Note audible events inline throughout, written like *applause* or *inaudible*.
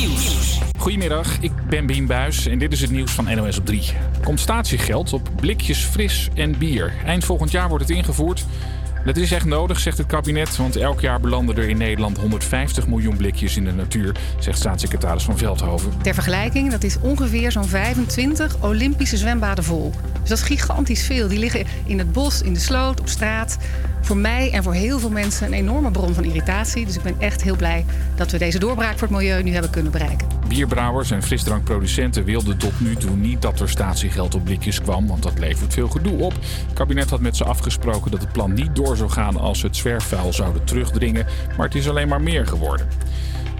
Nieuws. Goedemiddag, ik ben Bien Buis en dit is het nieuws van NOS op 3. Komt statiegeld op blikjes fris en bier. Eind volgend jaar wordt het ingevoerd. Dat is echt nodig, zegt het kabinet, want elk jaar belanden er in Nederland 150 miljoen blikjes in de natuur, zegt staatssecretaris van Veldhoven. Ter vergelijking, dat is ongeveer zo'n 25 Olympische zwembaden vol. Dus dat is gigantisch veel. Die liggen in het bos, in de sloot, op straat. Voor mij en voor heel veel mensen een enorme bron van irritatie. Dus ik ben echt heel blij dat we deze doorbraak voor het milieu nu hebben kunnen bereiken. Bierbrouwers en frisdrankproducenten wilden tot nu toe niet dat er statiegeld op blikjes kwam, want dat levert veel gedoe op. Het kabinet had met ze afgesproken dat het plan niet door zou gaan als ze het zwerfvuil zouden terugdringen, maar het is alleen maar meer geworden.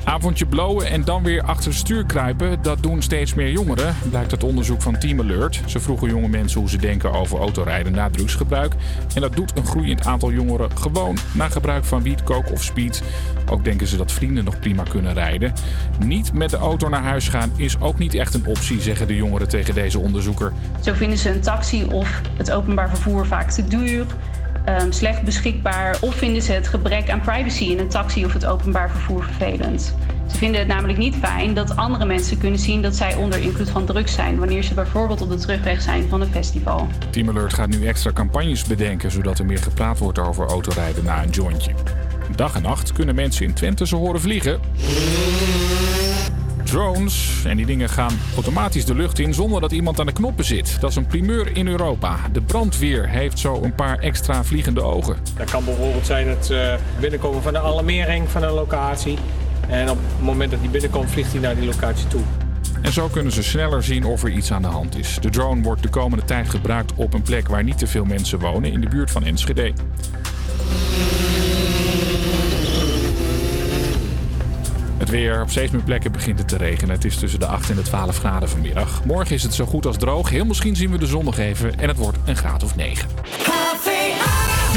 Avondje blowen en dan weer achter het stuur kruipen, dat doen steeds meer jongeren, blijkt uit onderzoek van Team Alert. Ze vroegen jonge mensen hoe ze denken over autorijden na drugsgebruik. En dat doet een groeiend aantal jongeren gewoon na gebruik van wiet, coke of speed. Ook denken ze dat vrienden nog prima kunnen rijden. Niet met de auto naar huis gaan is ook niet echt een optie, zeggen de jongeren tegen deze onderzoeker. Zo vinden ze een taxi of het openbaar vervoer vaak te duur. Um, slecht beschikbaar of vinden ze het gebrek aan privacy in een taxi of het openbaar vervoer vervelend. Ze vinden het namelijk niet fijn dat andere mensen kunnen zien dat zij onder invloed van drugs zijn wanneer ze bijvoorbeeld op de terugweg zijn van een festival. Team Alert gaat nu extra campagnes bedenken zodat er meer gepraat wordt over autorijden na een jointje. Dag en nacht kunnen mensen in Twente ze horen vliegen. Drones. En die dingen gaan automatisch de lucht in zonder dat iemand aan de knoppen zit. Dat is een primeur in Europa. De brandweer heeft zo een paar extra vliegende ogen. Dat kan bijvoorbeeld zijn het uh, binnenkomen van de alarmering van een locatie. En op het moment dat die binnenkomt, vliegt hij naar die locatie toe. En zo kunnen ze sneller zien of er iets aan de hand is. De drone wordt de komende tijd gebruikt op een plek waar niet te veel mensen wonen, in de buurt van Enschede. Het weer. Op steeds meer plekken begint het te regenen. Het is tussen de 8 en de 12 graden vanmiddag. Morgen is het zo goed als droog. Heel misschien zien we de zon nog even. En het wordt een graad of 9.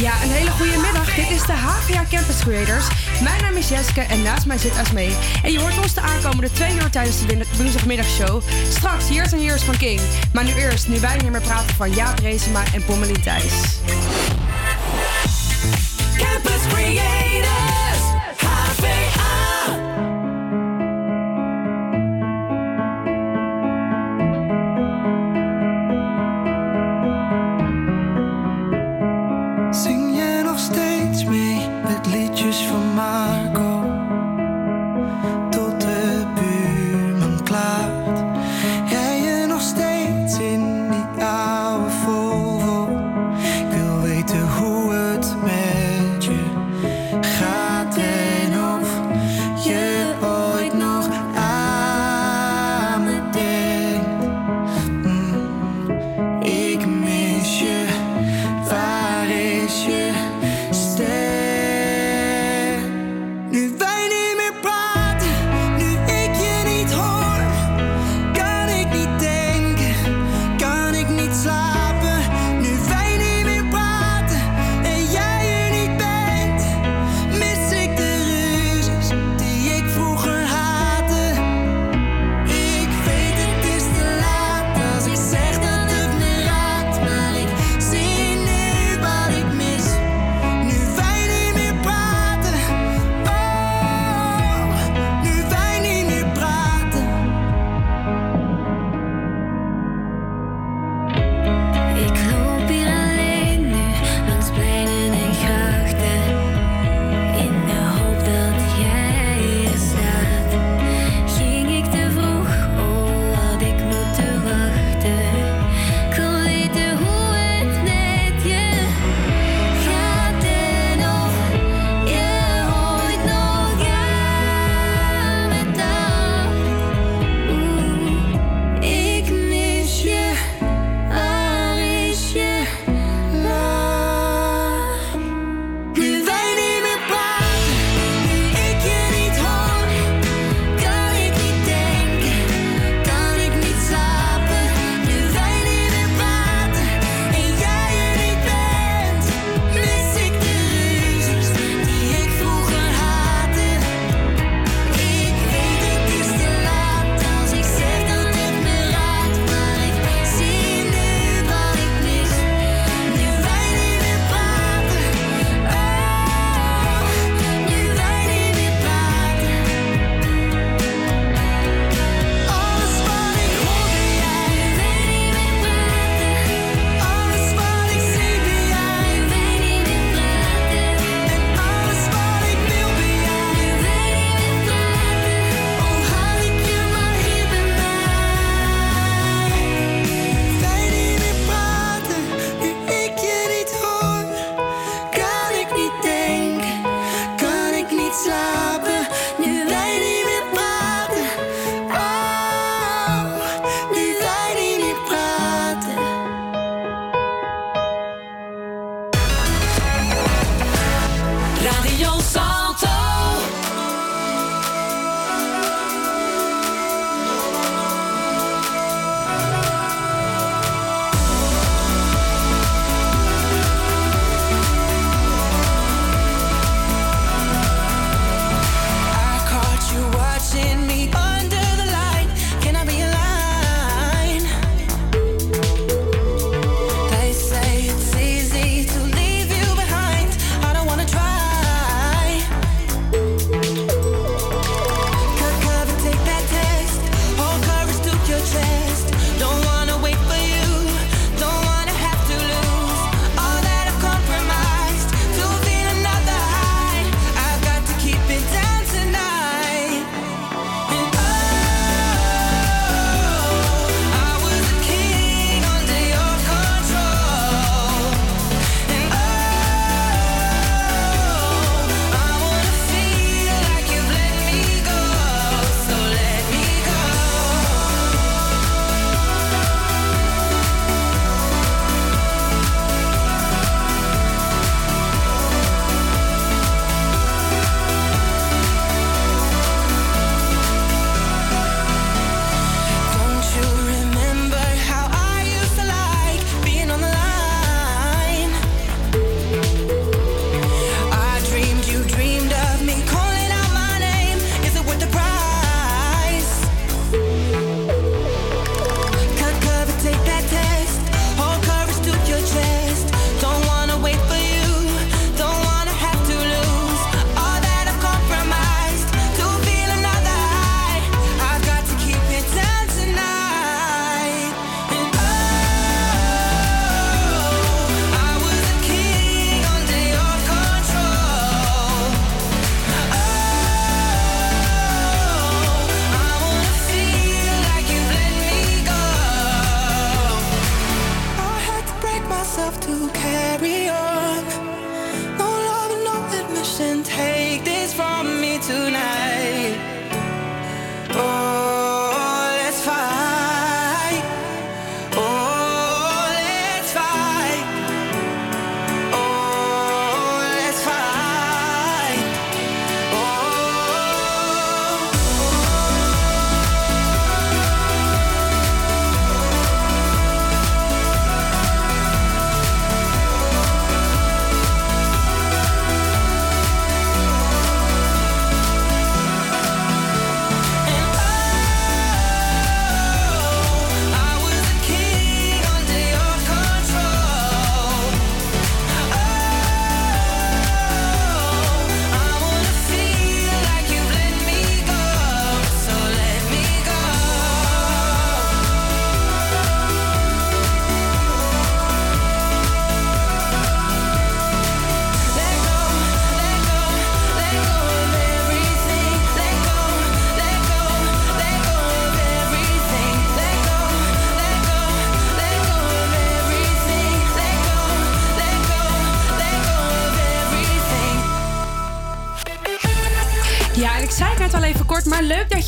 Ja, een hele goede middag. Dit is de HVA Campus Creators. Mijn naam is Jeske en naast mij zit Asmee. En je hoort ons de aankomende twee uur tijdens de woensdagmiddagshow. Straks Years and Years van King. Maar nu eerst, nu wij niet meer praten van Jaap Reesema en Pommelien Thijs. Campus Creators,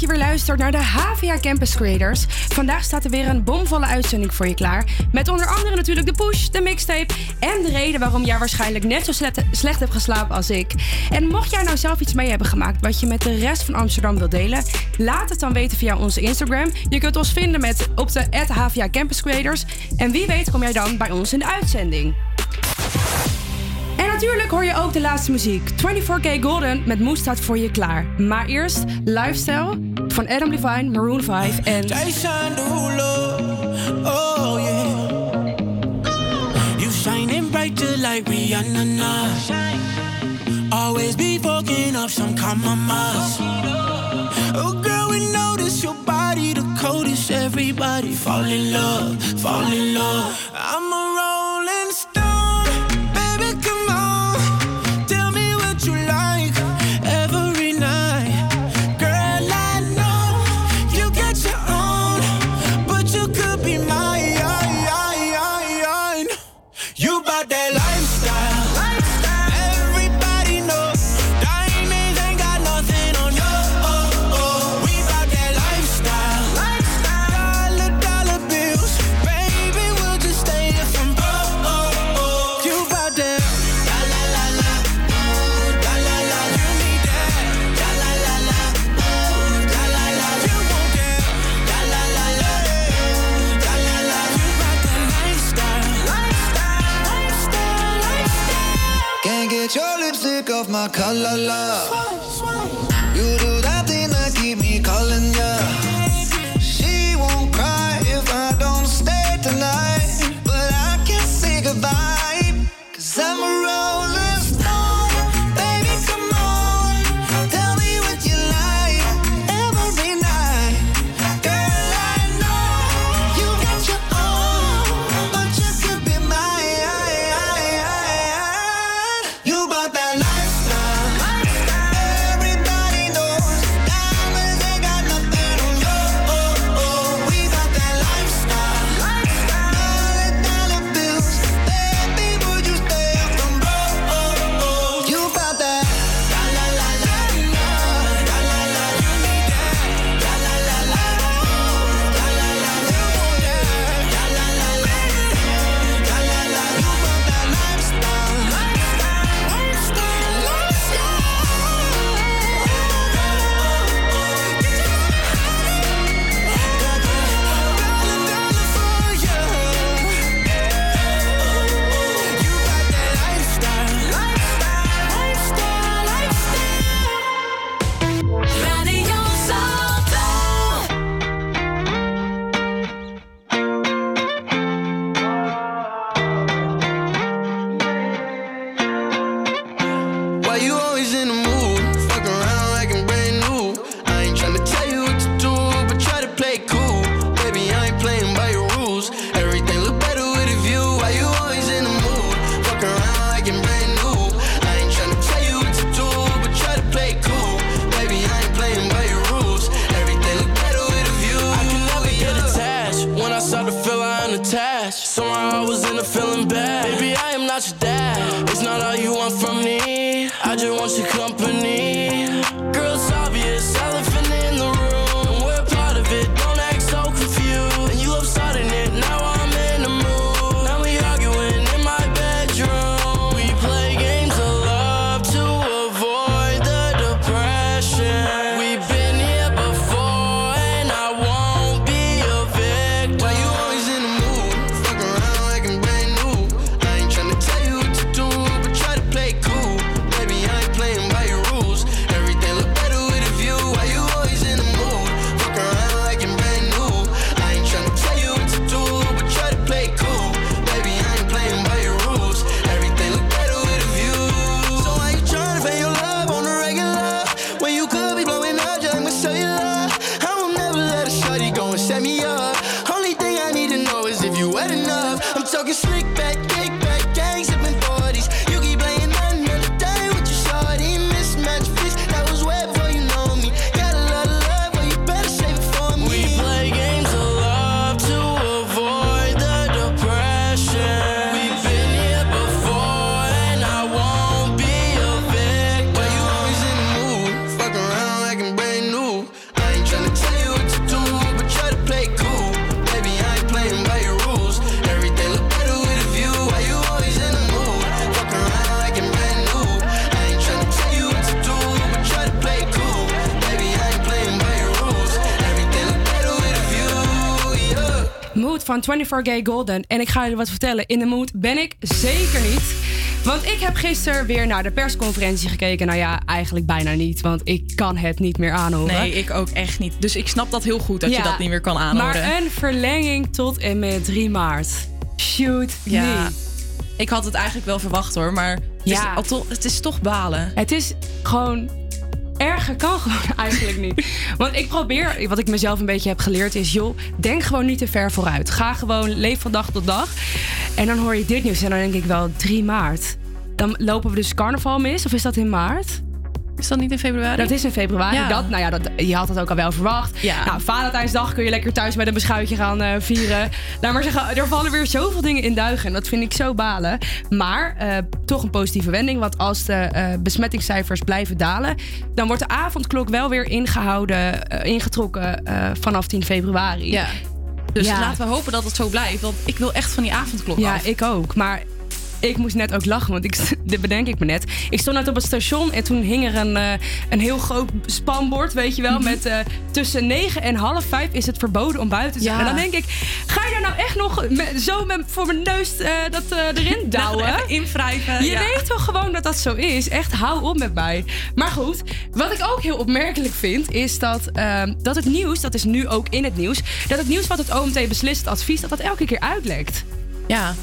je weer luistert naar de HVA Campus Creators. Vandaag staat er weer een bomvolle uitzending voor je klaar. Met onder andere natuurlijk de push, de mixtape en de reden waarom jij waarschijnlijk net zo slecht, hebt geslapen als ik. En mocht jij nou zelf iets mee hebben gemaakt wat je met de rest van Amsterdam wilt delen, laat het dan weten via onze Instagram. Je kunt ons vinden met, op de HVA Campus Creators. En wie weet kom jij dan bij ons in de uitzending. En natuurlijk hoor je ook de laatste muziek. 24K Golden met Moes staat voor je klaar. Maar eerst Lifestyle van Adam Levine, Maroon 5 en... Oh yeah. You shining brighter like Rihanna. Nah. Always be fucking up some common mass. Oh girl, we notice your body the coldest. Everybody fall in love, fall in love. la, la la. van 24 Gay Golden. En ik ga jullie wat vertellen. In de mood ben ik zeker niet. Want ik heb gisteren weer naar de persconferentie gekeken. Nou ja, eigenlijk bijna niet. Want ik kan het niet meer aanhoren. Nee, ik ook echt niet. Dus ik snap dat heel goed dat je dat niet meer kan aanhoren. Maar een verlenging tot en met 3 maart. Shoot ja. Ik had het eigenlijk wel verwacht hoor. Maar het, ja. is, het is toch balen. Het is gewoon erger kan gewoon *laughs* eigenlijk niet. Want ik probeer, wat ik mezelf een beetje heb geleerd, is: joh, denk gewoon niet te ver vooruit. Ga gewoon, leef van dag tot dag. En dan hoor je dit nieuws en dan denk ik wel 3 maart. Dan lopen we dus carnaval mis, of is dat in maart? Is dat niet in februari? Dat is in februari. Dat, nou ja, dat, je had dat ook al wel verwacht. Ja. Nou, kun je lekker thuis met een beschuitje gaan eh, vieren. Laat maar zeggen, er vallen weer zoveel dingen in duigen. En dat vind ik zo balen. Maar eh, toch een positieve wending. Want als de uh, besmettingscijfers blijven dalen... dan wordt de avondklok wel weer ingehouden, ingetrokken vanaf 10 februari. Ja. Dus laten we hopen dat het zo blijft. Want ik wil echt van die avondklok ja, af. Ja, ik ook. Maar ik moest net ook lachen, want ik, *laughs* dit bedenk ik me net. Ik stond net op het station en toen hing er een, eh, een heel groot spanbord, weet je wel. Met eh, tussen 9 en half 5 is het verboden om buiten te zijn. Ja. En dan denk ik, ga je daar nou echt nog zo met, voor mijn neus eh, dat erin *laughs* douwen? Invrijven. Je ja. weet toch gewoon dat dat zo is? Echt, hou op met mij. Maar goed, wat ik ook heel opmerkelijk vind... is dat, ehm, dat het nieuws, dat is nu ook in het nieuws... dat het nieuws wat het OMT beslist, het advies... dat dat elke keer uitlekt. Ja.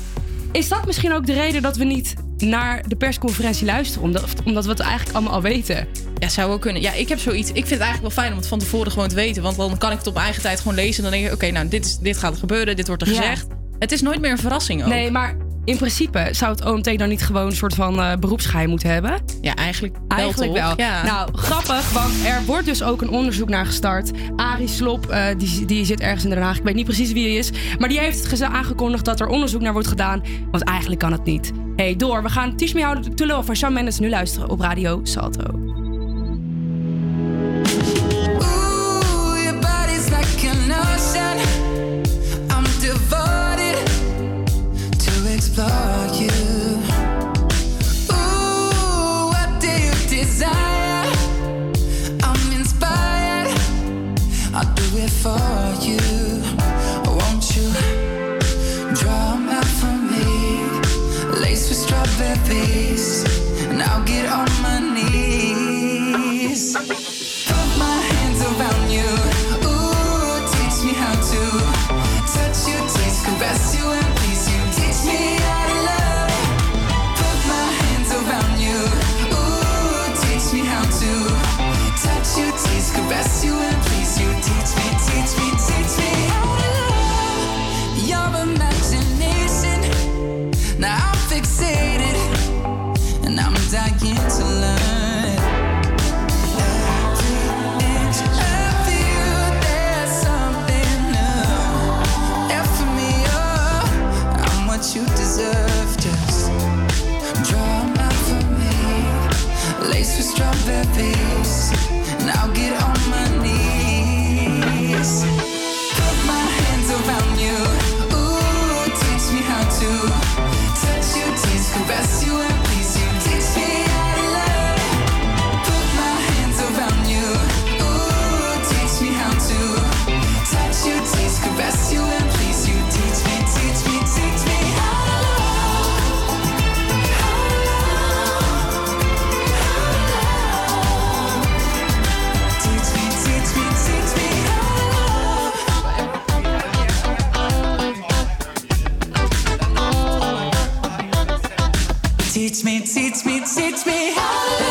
Is dat misschien ook de reden dat we niet naar de persconferentie luisteren? Omdat, omdat we het eigenlijk allemaal al weten. Ja, zou wel kunnen. Ja, ik heb zoiets. Ik vind het eigenlijk wel fijn om het van tevoren gewoon te weten. Want dan kan ik het op mijn eigen tijd gewoon lezen. En dan denk ik, oké, nou, dit, is, dit gaat er gebeuren. Dit wordt er Ja. gezegd. Het is nooit meer een verrassing ook. Nee, maar in principe zou het OMT dan niet gewoon een soort van eh, beroepsgeheim moeten hebben? Ja, eigenlijk wel. Eigenlijk toch? wel. Ja. Nou, grappig, want er wordt dus ook een onderzoek naar gestart. Arie Slop, eh, die, die zit ergens in Den Haag. Ik weet niet precies wie hij is. Maar die heeft aangekondigd dat er onderzoek naar wordt gedaan. Want eigenlijk kan het niet. hey, door. We gaan Teach Me How to Love van Shawn Mendes nu luisteren op Radio Salto. Teach me, teach me, teach me. how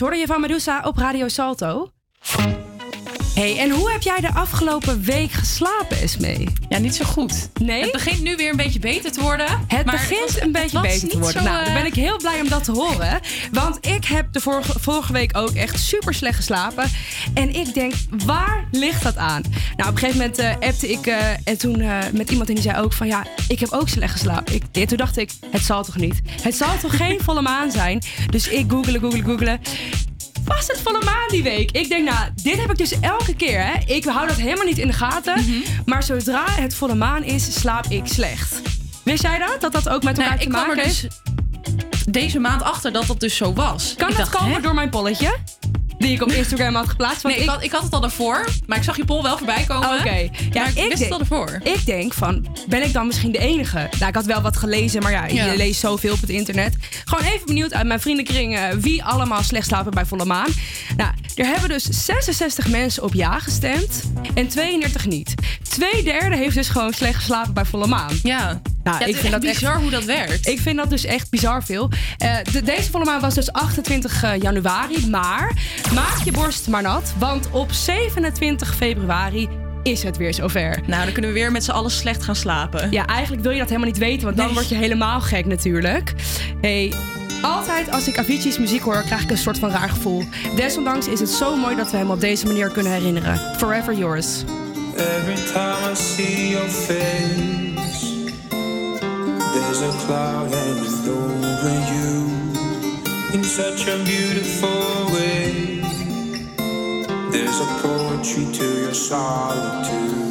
hoorde je van Medusa op Radio Salto. Hey, en hoe heb jij de afgelopen week geslapen, Esmee? Ja, niet zo goed. Nee? Het begint nu weer een beetje beter te worden. Het begint was- een beetje beter te worden. zo, nou, dan eh, ben ik heel blij om dat te horen. Want ik heb de vorige, vorige week ook echt super slecht geslapen. En ik denk, waar ligt dat aan? Nou, op een gegeven moment eh, appte ik eh, en toen eh, met iemand en die zei ook van... Ja, ik heb ook slecht geslapen. Ik, en toen dacht ik, het zal toch niet? Het zal toch geen *laughs* volle maan zijn? Dus ik googelen, googelen, googelen. Was het volle maan die week? Ik denk, nou, dit heb ik dus elke keer. Hè? Ik hou dat helemaal niet in de gaten. Mhm. Maar zodra het volle maan is, slaap ik slecht. Wist jij dat? Dat dat ook met elkaar Nou, te ik kwam maken er heeft? dus deze maand achter dat dat dus zo was. Kan ik dat dacht, komen hè? door mijn polletje? Die ik op Instagram had geplaatst? Want Nee, ik had, ik had het al daarvoor, maar ik zag je poll wel voorbij komen. Oké. Ja, maar ik, wist het al ervoor. ik denk van, ben ik dan misschien de enige? Nou, ik had wel wat gelezen, maar ja, Ja. je leest zoveel op het internet. Gewoon even benieuwd uit mijn vriendenkring eh, wie allemaal slecht slapen bij volle maan. Nou, er hebben dus 66 mensen op ja gestemd en 32 niet. Twee derde heeft dus gewoon slecht geslapen bij volle maan. Ja. Nou, Ja, het ik is vind echt dat echt bizar hoe dat werkt. Ik vind dat dus echt bizar veel. Eh, de- deze volle maan was dus 28 januari. Maar maak je borst maar nat. Want op 27 februari is het weer zover. Nou, dan kunnen we weer met z'n allen slecht gaan slapen. Ja, eigenlijk wil je dat helemaal niet weten. Want dan Nee. word je helemaal gek natuurlijk. Hey, altijd als ik Avicii's muziek hoor, krijg ik een soort van raar gevoel. Desondanks is het zo mooi dat we hem op deze manier kunnen herinneren. Forever yours. Every time I see your face, there's a cloud hanging over you in such a beautiful way. There's a poetry to your solitude.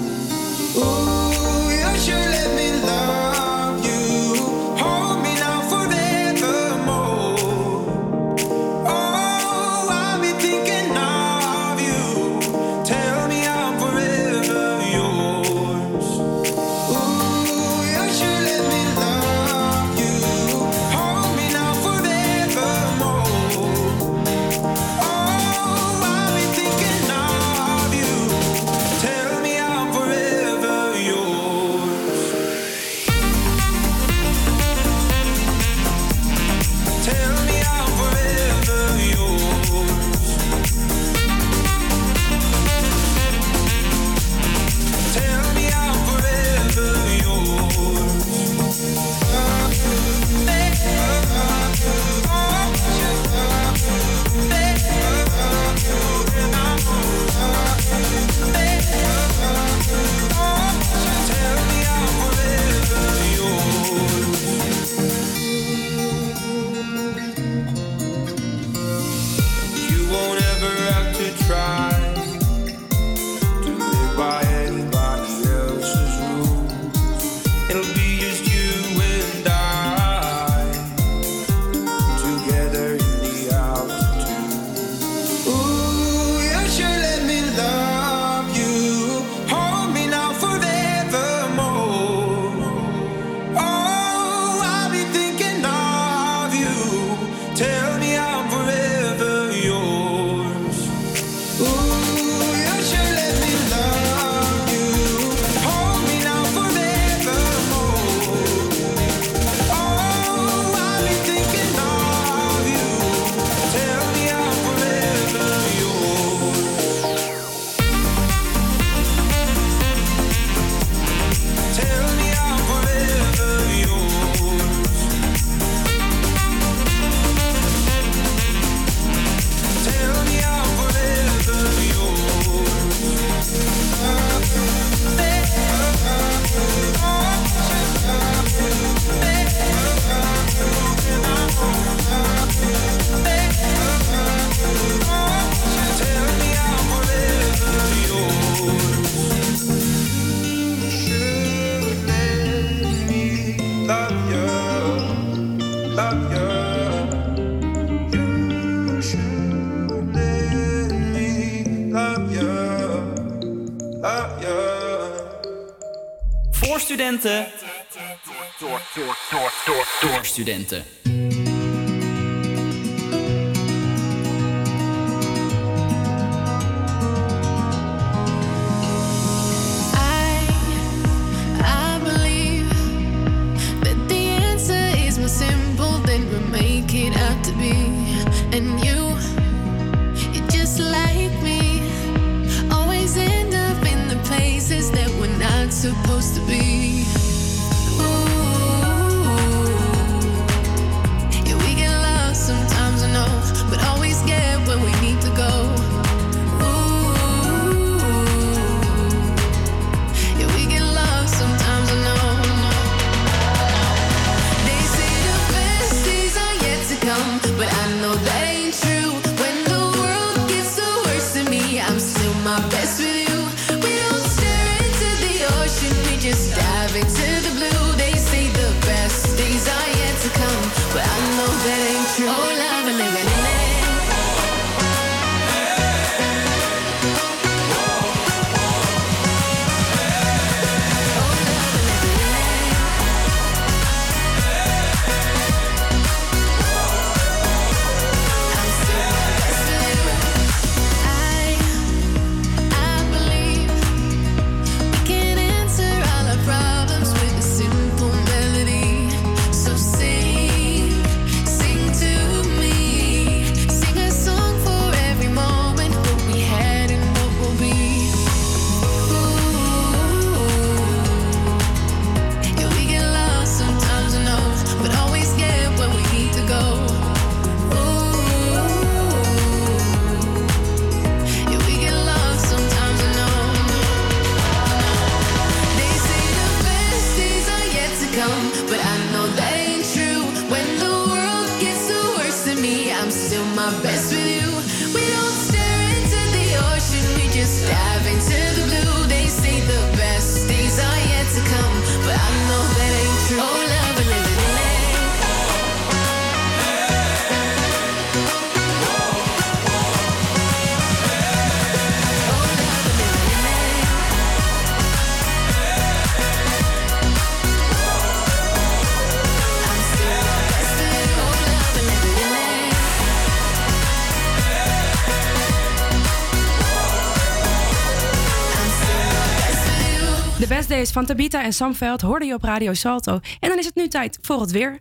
Deze van Tabita en Samveld hoorde je op Radio Salto. En dan is het nu tijd voor het weer.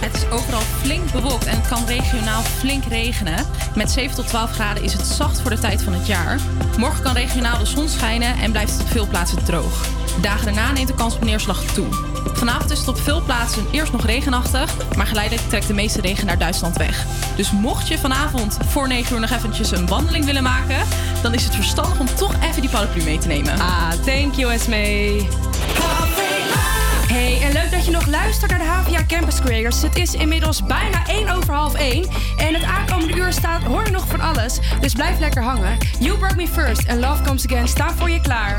Het is overal flink bewolkt en het kan regionaal flink regenen. Met 7 tot 12 graden is het zacht voor de tijd van het jaar. Morgen kan regionaal de zon schijnen en blijft het op veel plaatsen droog. Dagen daarna neemt de kans op neerslag toe. Vanavond is het op veel plaatsen eerst nog regenachtig, maar geleidelijk trekt de meeste regen naar Duitsland weg. Dus mocht je vanavond voor 9 uur nog eventjes een wandeling willen maken, dan is het verstandig om toch even die paraplu mee te nemen. Ah, thank you Esme. Hey, en leuk dat je nog luistert naar de HVA Campus Creators. Het is inmiddels bijna 1 over half 1. En het aankomende uur staat, hoor je nog van alles. Dus blijf lekker hangen. You Broke Me First en Love Comes Again staan voor je klaar.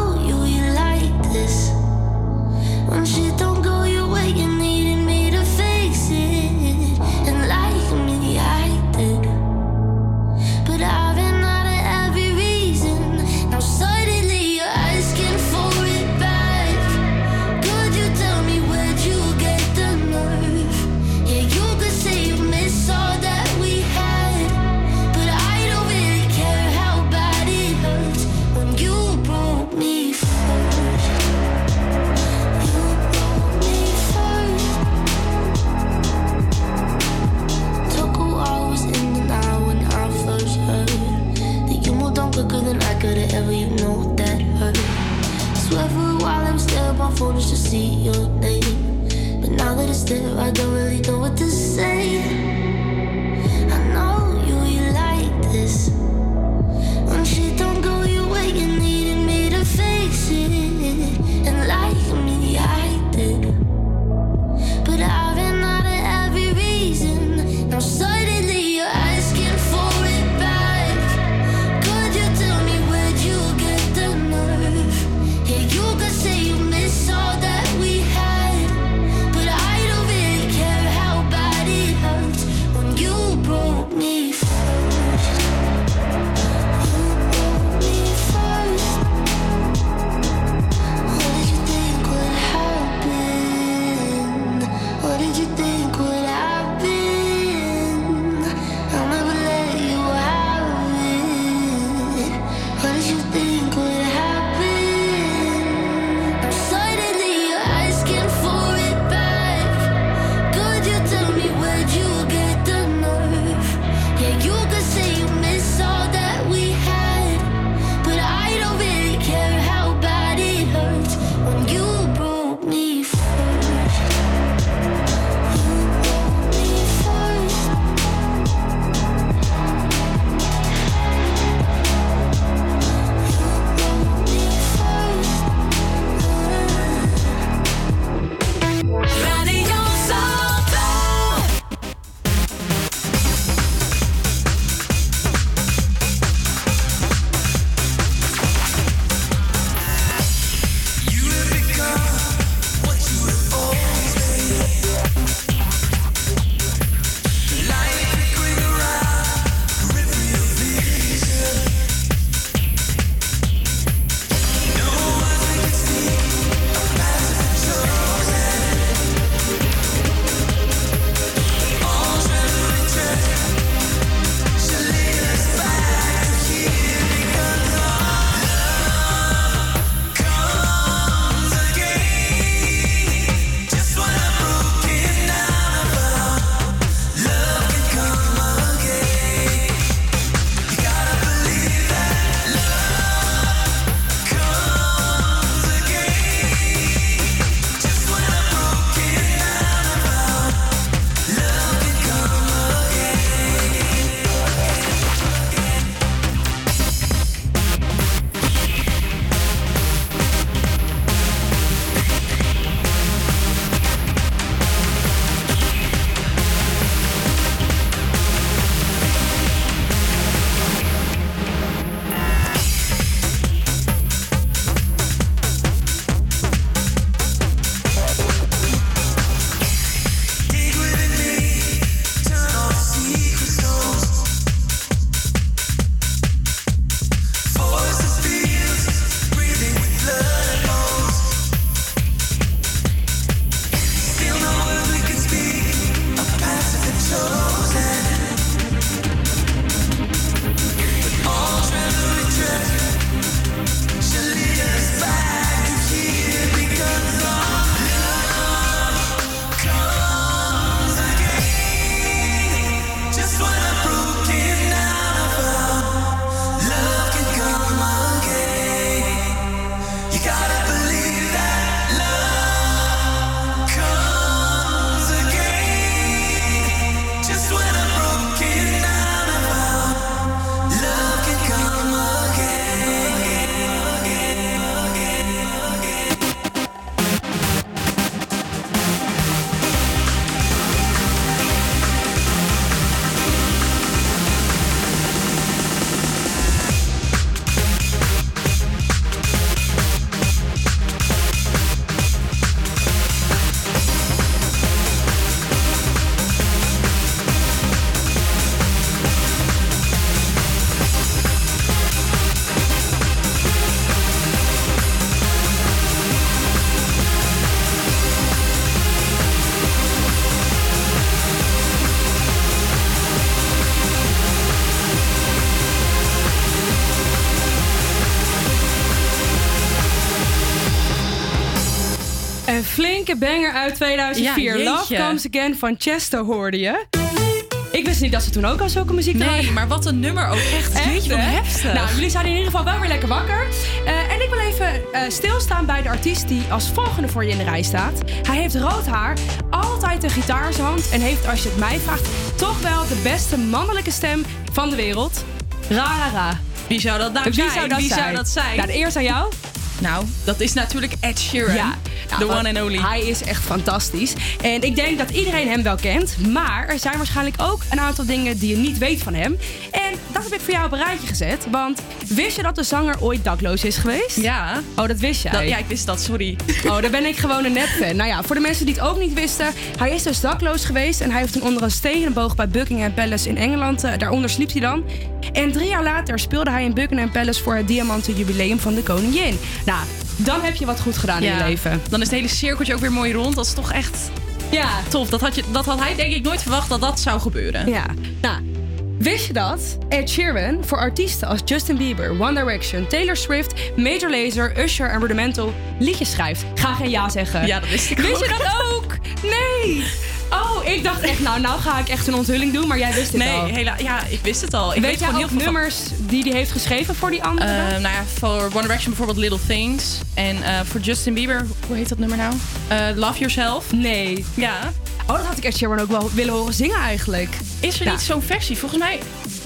this. When shit don't go your way, you need. If I go Een flinke banger uit 2004. Ja, Love. Comes Again van Chester hoorde je. Ik wist niet dat ze toen ook al zulke muziek Nee, maar wat een nummer ook. Echt, jeetje, hè? heftig. Nou, jullie zijn in ieder geval wel weer lekker wakker. Eh, en ik wil even eh, stilstaan bij de artiest die als volgende voor je in de rij staat. Hij heeft rood haar, altijd een gitaar in zijn hand... en heeft, als je het mij vraagt, toch wel de beste mannelijke stem van de wereld. Ra, ra, ra. Wie zou dat nou Wie zijn? zou dat Wie zijn? zou dat zijn? Nou, de eerste aan jou. Nou, dat is natuurlijk Ed Sheeran. Ja, the nou, one and only. Hij is echt fantastisch. En ik denk dat iedereen hem wel kent. Maar er zijn waarschijnlijk ook een aantal dingen die je niet weet van hem. En dat heb ik voor jou op een rijtje gezet. Want wist je dat de zanger ooit dakloos is geweest? Ja. Oh, dat wist jij? Dat- ja, ik wist dat, sorry. Oh, dan ben ik gewoon een nepfan. Nou ja, voor de mensen die het ook niet wisten. Hij is dus dakloos geweest. En hij heeft toen onder een stenen boog bij Buckingham Palace in Engeland. eh, daaronder sliep hij dan. En drie jaar later speelde hij in Buckingham Palace voor het diamanten jubileum van de koningin. Nou, dan heb je wat goed gedaan in je leven. Dan is het hele cirkeltje ook weer mooi rond. Dat is toch echt Ja. tof. Dat had, je, dat had hij denk ik nooit verwacht dat dat zou gebeuren. Ja. Nou, wist je dat Ed Sheeran voor artiesten als Justin Bieber, One Direction, Taylor Swift, Major Lazer, Usher en Rudimental liedjes schrijft? Ga geen ja zeggen. Ja, dat wist ik Wist je dat ook? Nee. Oh, ik dacht echt, nou, nou ga ik echt een onthulling doen, maar jij wist het Nee, al. hela- ja, ik wist het al. Ik weet weet jij heel veel van- nummers die hij heeft geschreven voor die anderen? Eh, nou ja, voor One Direction bijvoorbeeld Little Things. En eh, voor Justin Bieber, hoe heet dat nummer nou? Eh, Love Yourself. Nee. Ja. Oh, dat had ik Ed Sheeran ook wel willen horen zingen eigenlijk. Is er Ja. niet zo'n versie? Volgens mij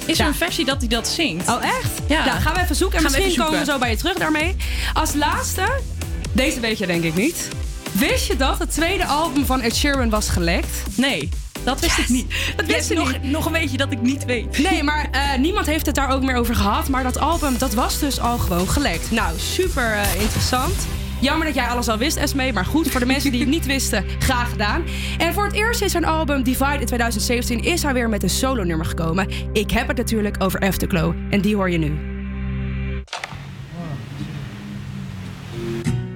is er een versie dat hij dat zingt. Oh, echt? Ja. Nou, gaan we even zoeken en Gaan we misschien komen we zo bij je terug daarmee. Als laatste, deze weet je denk ik niet. Wist je dat het tweede album van Ed Sheeran was gelekt? Nee, dat wist ik niet. *laughs* Dat Yes, wist je nog, niet. nog een beetje dat ik niet weet. Nee, maar *laughs* eh, niemand heeft het daar ook meer over gehad. Maar dat album, dat was dus al gewoon gelekt. Nou, super eh, interessant. Jammer dat jij alles al wist, Esme. Maar goed, voor de mensen die het *laughs* niet wisten, graag gedaan. En voor het eerst is zijn album Divide in 2017 is hij weer met een solo-nummer gekomen. Ik heb het natuurlijk over Afterglow. En die hoor je nu.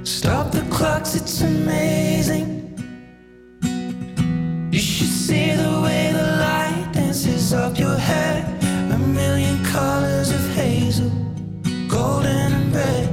Stop the clocks, it's amazing. You should see the way the light dances up your hair. A million colors of hazel, golden and red.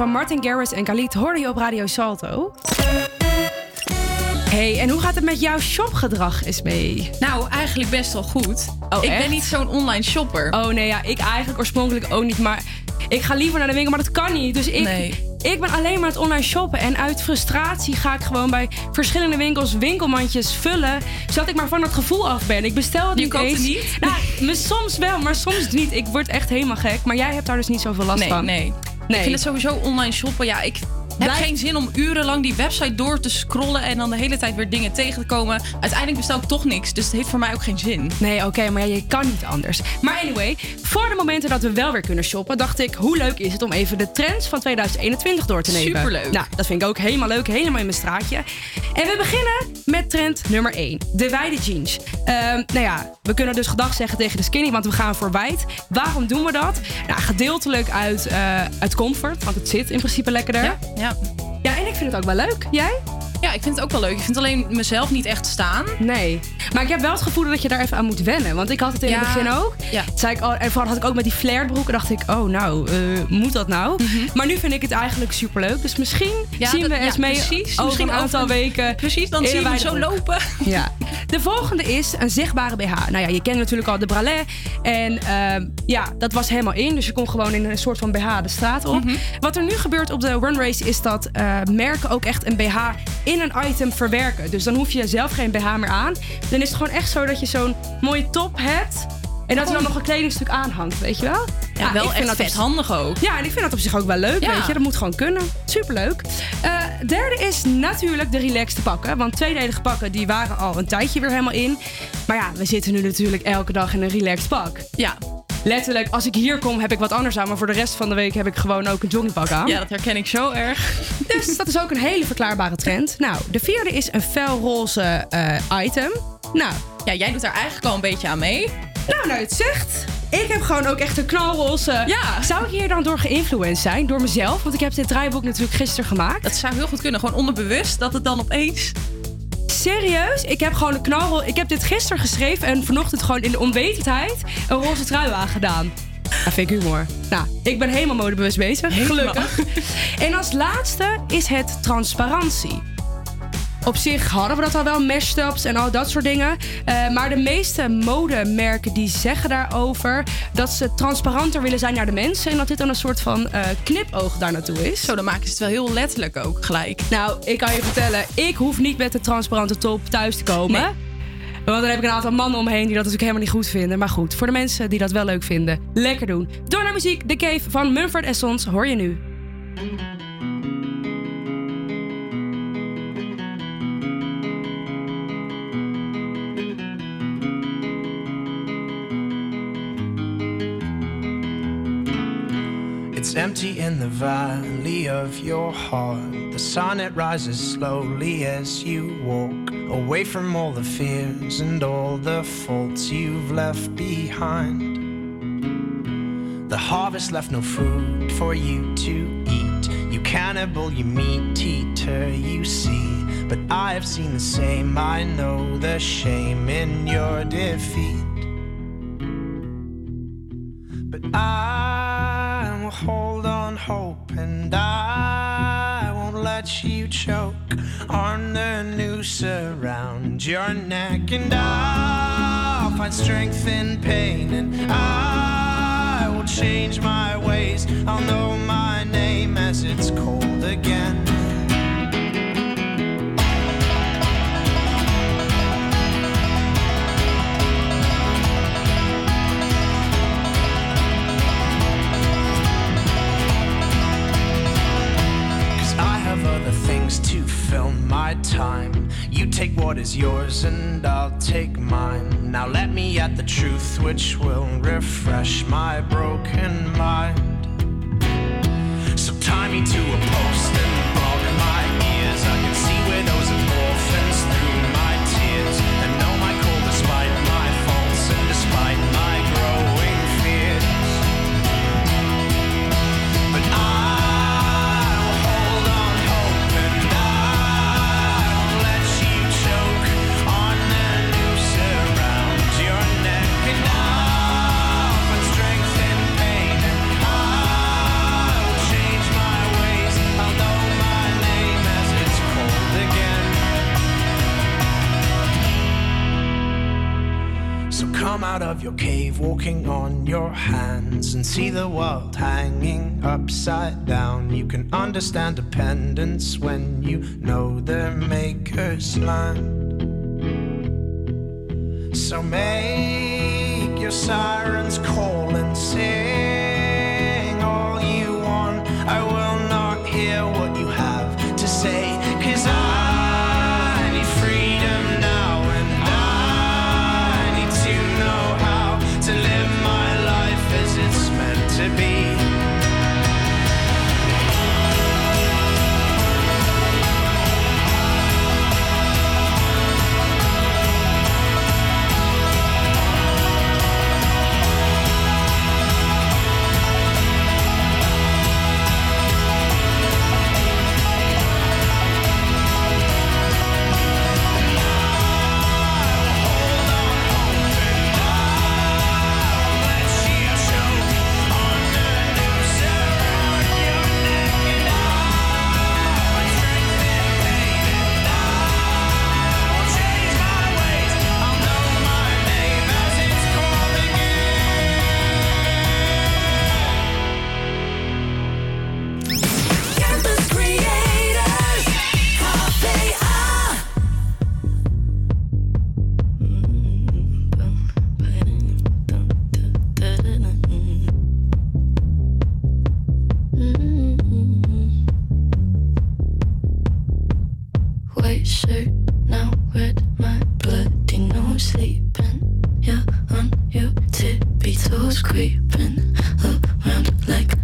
Van Martin Garrix en Khalid hoorde je op Radio Salto. Hey, en hoe gaat het met jouw shopgedrag, Esmee? Nou, eigenlijk best wel goed. Oh, ik echt? ben niet zo'n online shopper. Oh nee, ja, ik eigenlijk oorspronkelijk ook niet. Maar ik ga liever naar de winkel, maar dat kan niet. Dus ik, Nee. ik ben alleen maar het online shoppen. En uit frustratie ga ik gewoon bij verschillende winkels winkelmandjes vullen. Zodat ik maar van het gevoel af ben. Ik bestel het Je niet eens. het niet? Nou, soms wel, maar soms niet. Ik word echt helemaal gek. Maar jij hebt daar dus niet zoveel last Nee, van. nee. Nee. Ik vind het sowieso online shoppen. Ja, ik heb geen zin om urenlang die website door te scrollen en dan de hele tijd weer dingen tegen te komen. Uiteindelijk bestel ik toch niks, dus het heeft voor mij ook geen zin. Nee, oké, maar ja, je kan niet anders. Maar anyway, voor de momenten dat we wel weer kunnen shoppen, dacht ik, hoe leuk is het om even de trends van 2021 door te nemen? Superleuk. Nou, dat vind ik ook helemaal leuk, helemaal in mijn straatje. En we beginnen met trend nummer 1, de wijde jeans. Ehm, nou ja, we kunnen dus gedag zeggen tegen de skinny, want we gaan voor wijd. Waarom doen we dat? Nou, gedeeltelijk uit, eh, uit comfort, want het zit in principe lekkerder. Ja, ja. Ja, en ik vind het ook wel leuk. Jij? Ja, ik vind het ook wel leuk. Ik vind alleen mezelf niet echt staan. Nee. Maar ik heb wel het gevoel dat je daar even aan moet wennen. Want ik had het in Ja. het begin ook. Ja. Zei ik, en vooral had ik ook met die flared broeken. dacht ik, oh nou, eh, moet dat nou? Maar nu vind ik het eigenlijk superleuk. Dus misschien Mhm. Ja, zien dat- we eens mee precies. over Misschien een aantal over- weken. Precies, dan in zie je een hem zo broek. lopen. Ja. De volgende is een zichtbare BH. Nou ja, je kent natuurlijk al de bralette. En ehm, ja, dat was helemaal in. Dus je kon gewoon in een soort van BH de straat op. Mhm. Wat er nu gebeurt op de runways is dat eh, merken ook echt een BH in een item verwerken. Dus dan hoef je zelf geen BH meer aan. Dan is het gewoon echt zo dat je zo'n mooie top hebt. En dat er dan nog een kledingstuk aanhangt, weet je wel? Ja, wel ik vind echt dat handig ook. Ja, en ik vind dat op zich ook wel leuk, Ja. weet je. Dat moet gewoon kunnen. Superleuk. Eh derde is natuurlijk de relaxed pakken. Want tweedelige pakken, die waren al een tijdje weer helemaal in. Maar ja, we zitten nu natuurlijk elke dag in een relaxed pak. Ja. Letterlijk, als ik hier kom, heb ik wat anders aan. Maar voor de rest van de week heb ik gewoon ook een joggingpak aan. Ja, dat herken ik zo erg. Dus dat is ook een hele verklaarbare trend. Nou, de vierde is een felroze eh item. Nou, Ja, jij doet daar eigenlijk al een beetje aan mee. Nou, nou het zegt. Ik heb gewoon ook echt een knalroze. Ja. Zou ik hier dan door geïnfluenced zijn? Door mezelf? Want ik heb dit draaiboek natuurlijk gisteren gemaakt. Dat zou heel goed kunnen. Gewoon onderbewust dat het dan opeens... Serieus? Ik heb gewoon een knalroze... Ik heb dit gisteren geschreven en vanochtend gewoon in de onwetendheid een roze trui aangedaan. Dat vind ik humor. Nou, ik ben helemaal modebewust bezig, Helemaal. gelukkig. En als laatste is het transparantie. Op zich hadden we dat al wel, mashups en al dat soort dingen. Eh, maar de meeste modemerken die zeggen daarover dat ze transparanter willen zijn naar de mensen. En dat dit dan een soort van eh, knipoog daar naartoe is. Zo, dan maken ze het wel heel letterlijk ook gelijk. Nou, ik kan je vertellen, ik hoef niet met de transparante top thuis te komen. Want dan heb ik een aantal mannen omheen die dat natuurlijk helemaal niet goed vinden. Maar goed, voor de mensen die dat wel leuk vinden, lekker doen. Door naar muziek, The Cave van Mumford Sons hoor je nu. It's empty in the valley of your heart. The sun it rises slowly as you walk away from all the fears and all the faults you've left behind. The harvest left no food for you to eat. You cannibal, you meat eater, you see. But I have seen the same. I know the shame in your defeat. Your neck. And I'll find strength in pain and I will change my ways. I'll know my name as it's cold again. Cause I have other things to fill my time. You take what is yours and I'll take mine. Now let me at the truth which will refresh my broken mind. So tie me to a post and block my ears. I can see widows and come out of your cave, walking on your hands, and see the world hanging upside down. You can understand dependence when you know their maker's land. So make your sirens call and sing creeping around like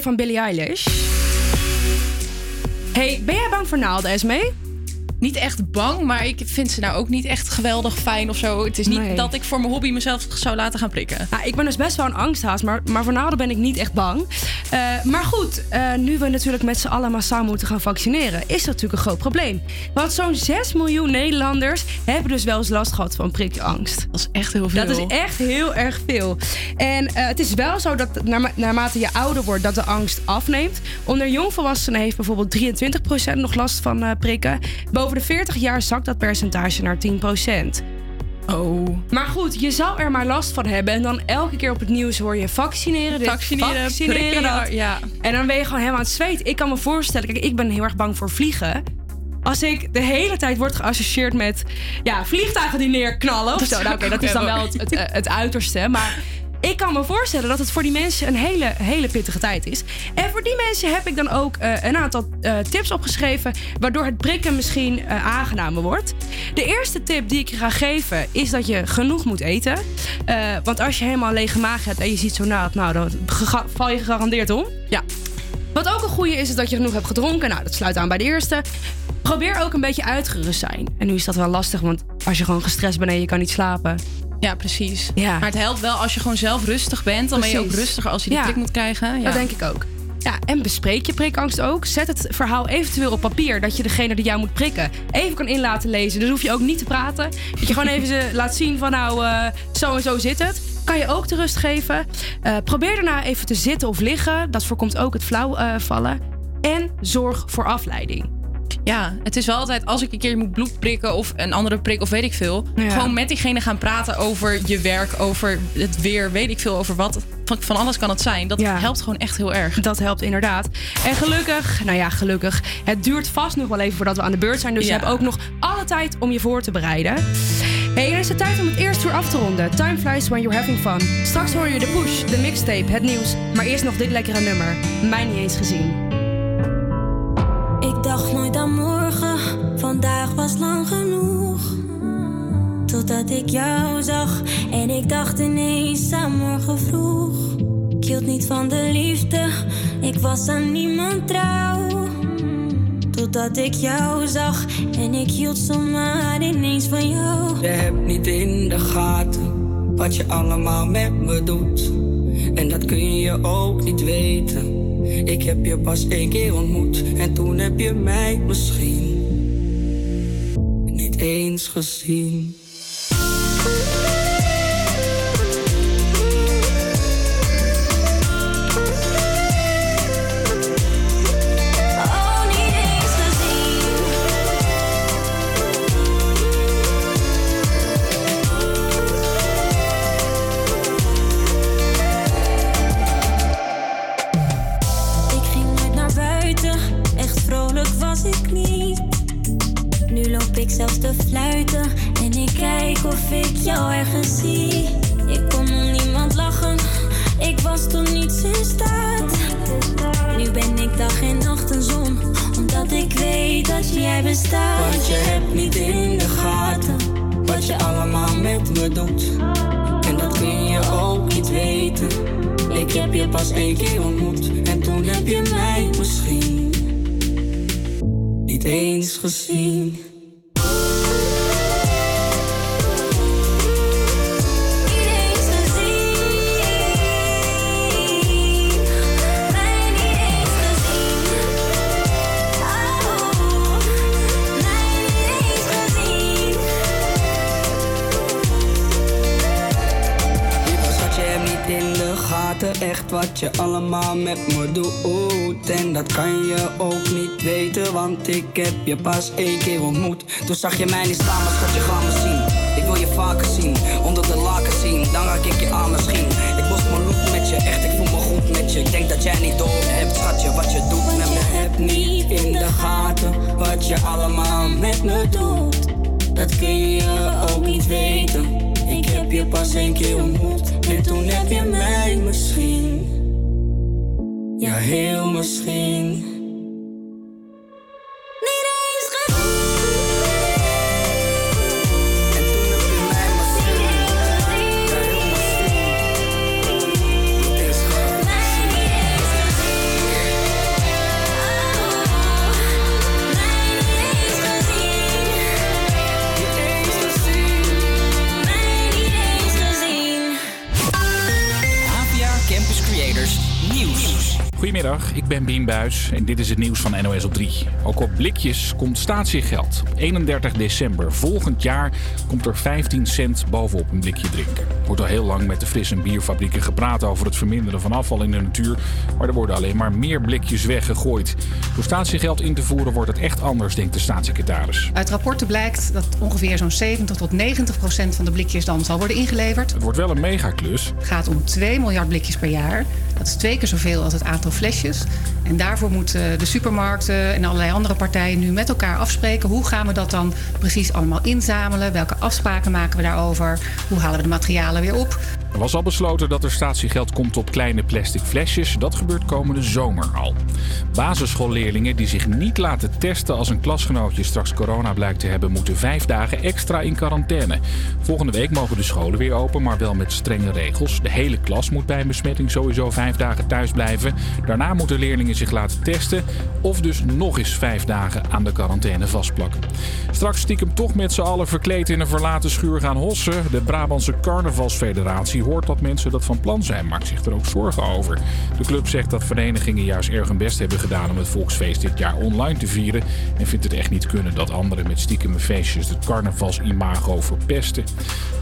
Van Billie Eilish. Hey, ben jij bang voor naalden, Esme? Niet echt bang, maar ik vind ze nou ook niet echt geweldig fijn of zo. Het is niet Nee. dat ik voor mijn hobby mezelf zou laten gaan prikken. Nou, ik ben dus best wel een angsthaas, maar, maar voor naalden ben ik niet echt bang. Eh, maar goed, eh, nu we natuurlijk met z'n allen massaal moeten gaan vaccineren, is dat natuurlijk een groot probleem. Want zo'n 6 miljoen Nederlanders hebben dus wel eens last gehad van prikangst. Dat is echt heel veel. Dat is echt heel erg veel. En eh, het is wel zo dat naarma- naarmate je ouder wordt, dat de angst afneemt. Onder jongvolwassenen heeft bijvoorbeeld 23% nog last van eh, prikken. Boven de 40 jaar zakt dat percentage naar 10%. Oh. Maar goed, je zou er maar last van hebben. En dan elke keer op het nieuws hoor je vaccineren. dit, Vaccineren, dat. ja. En dan ben je gewoon helemaal aan het zweet. Ik kan me voorstellen, kijk, ik ben heel erg bang voor vliegen. Als ik de hele tijd word geassocieerd met ja, vliegtuigen die neerknallen of zo. Nou, oké, dat is dan wel het, het, het uiterste. Maar *laughs* ik kan me voorstellen dat het voor die mensen een hele, hele pittige tijd is. En voor die mensen heb ik dan ook eh, een aantal eh, tips opgeschreven. Waardoor het prikken misschien eh, aangenamer wordt. De eerste tip die ik je ga geven is dat je genoeg moet eten. Want als je helemaal lege maag hebt en je ziet zo naad, nou, dan val je gegarandeerd om. Ja. Wat ook een goede is, is dat je genoeg hebt gedronken. Nou, dat sluit aan bij de eerste. Probeer ook een beetje uitgerust zijn. En nu is dat wel lastig, want als je gewoon gestrest bent en je kan niet slapen. Ja, precies. Ja. Maar het helpt wel als je gewoon zelf rustig bent. Dan ben je ook rustiger als je die Ja. prik moet krijgen. Ja. Dat denk ik ook. Ja, en bespreek je prikangst ook. Zet het verhaal eventueel op papier. Dat je degene die jou moet prikken even kan in laten lezen. Dus hoef je ook niet te praten. Dat je gewoon even ze *laughs* laat zien van nou, eh, zo en zo zit het. Kan je ook de rust geven. Eh, probeer daarna even te zitten of liggen. Dat voorkomt ook het flauw eh, vallen. En zorg voor afleiding. Ja, het is wel altijd als ik een keer moet bloed prikken of een andere prik of weet ik veel. Ja. Gewoon met diegene gaan praten over je werk, over het weer, weet ik veel, over wat. Van, van alles kan het zijn. Dat helpt gewoon echt heel erg. Dat helpt inderdaad. En gelukkig, nou ja, gelukkig. Het duurt vast nog wel even voordat we aan de beurt zijn. Dus Ja. je hebt ook nog alle tijd om je voor te bereiden. Hey, er is het tijd om het eerste uur af te ronden. Time flies when you're having fun. Straks hoor je de push, de mixtape, het nieuws. Maar eerst nog dit lekkere nummer. Mij niet eens gezien. Vandaag was lang genoeg. Totdat ik jou zag en ik dacht ineens aan morgen vroeg. Ik hield niet van de liefde, ik was aan niemand trouw. Totdat ik jou zag en ik hield zomaar ineens van jou. Je hebt niet in de gaten wat je allemaal met me doet. En dat kun je ook niet weten. Ik heb je pas één keer ontmoet en toen heb je mij misschien eens gezien. Te fluiten en ik kijk of ik jou ergens zie. Ik kon om niemand lachen, ik was toen niets in staat. Nu ben ik dag en nacht een zon, omdat ik weet dat jij bestaat. Want je hebt niet in de gaten wat je allemaal met me doet. En dat kun je ook niet weten. Ik heb je pas één keer ontmoet en toen heb je mij misschien niet eens gezien. Wat je allemaal met me doet. En dat kan je ook niet weten, want ik heb je pas één keer ontmoet. Toen zag je mij niet staan, maar schat, je gaat me zien. Ik wil je vaker zien, onder de laken zien, dan raak ik je aan misschien. Ik borst mijn loop met je, echt, ik voel me goed met je. Ik denk dat jij niet door hebt, schatje, wat je doet met me. Heb niet in de gaten wat je allemaal met me doet. Dat kun je ook niet weten. Ik heb je pas één keer ontmoet en toen heb je mij misschien. Ja, heel misschien. Ik ben Bien Buis en dit is het nieuws van NOS op 3. Ook op blikjes komt statiegeld. Op 31 december volgend jaar komt er 15 cent bovenop een blikje drinken. Er wordt al heel lang met de fris- en bierfabrieken gepraat over het verminderen van afval in de natuur. Maar er worden alleen maar meer blikjes weggegooid. Door statiegeld in te voeren wordt het echt anders, denkt de staatssecretaris. Uit rapporten blijkt dat ongeveer zo'n 70 tot 90 procent van de blikjes dan zal worden ingeleverd. Het wordt wel een megaklus. Het gaat om 2 miljard blikjes per jaar. Dat is twee keer zoveel als het aantal flesjes. En daarvoor moeten de supermarkten en allerlei andere partijen nu met elkaar afspreken. Hoe gaan we dat dan precies allemaal inzamelen? Welke afspraken maken we daarover? Hoe halen we de materialen weer op? Er was al besloten dat er statiegeld komt op kleine plastic flesjes. Dat gebeurt komende zomer al. Basisschoolleerlingen die zich niet laten testen als een klasgenootje straks corona blijkt te hebben, moeten vijf dagen extra in quarantaine. Volgende week mogen de scholen weer open, maar wel met strenge regels. De hele klas moet bij een besmetting sowieso vijf dagen thuis blijven. Daarna moeten leerlingen zich laten testen of dus nog eens vijf dagen aan de quarantaine vastplakken. Straks stiekem toch met z'n allen verkleed in een verlaten schuur gaan hossen. De Brabantse Carnavalsfederatie hoort dat mensen dat van plan zijn, maakt zich er ook zorgen over. De club zegt dat verenigingen juist erg hun best hebben gedaan om het volksfeest dit jaar online te vieren. En vindt het echt niet kunnen dat anderen met stiekeme feestjes het carnavalsimago verpesten.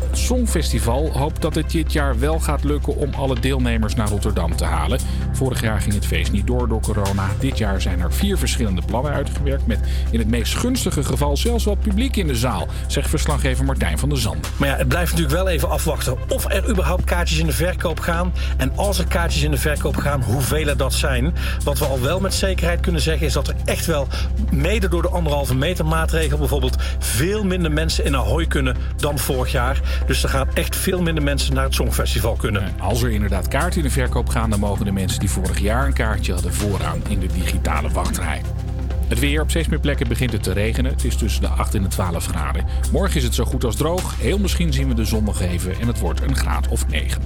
Het Songfestival hoopt dat het dit jaar wel gaat lukken om alle deelnemers naar Rotterdam te halen. Vorig jaar ging het feest niet door door corona. Dit jaar zijn er vier verschillende plannen uitgewerkt. Met in het meest gunstige geval zelfs wat publiek in de zaal, zegt verslaggever Martijn van der Zanden. Maar ja, het blijft natuurlijk wel even afwachten of er überhaupt kaartjes in de verkoop gaan. En als er kaartjes in de verkoop gaan, hoeveel er dat zijn. Wat we al wel met zekerheid kunnen zeggen is dat er echt wel, mede door de anderhalve meter maatregel bijvoorbeeld, veel minder mensen in Ahoy kunnen dan vorig jaar. Dus er gaan echt veel minder mensen naar het Songfestival kunnen. Als er inderdaad kaarten in de verkoop gaan, dan mogen de mensen die vorig jaar een kaartje hadden vooraan in de digitale wachtrij. Het weer op steeds meer plekken begint het te regenen. Het is tussen de 8 en de 12 graden. Morgen is het zo goed als droog. Heel misschien zien we de zon nog even en het wordt een graad of 9.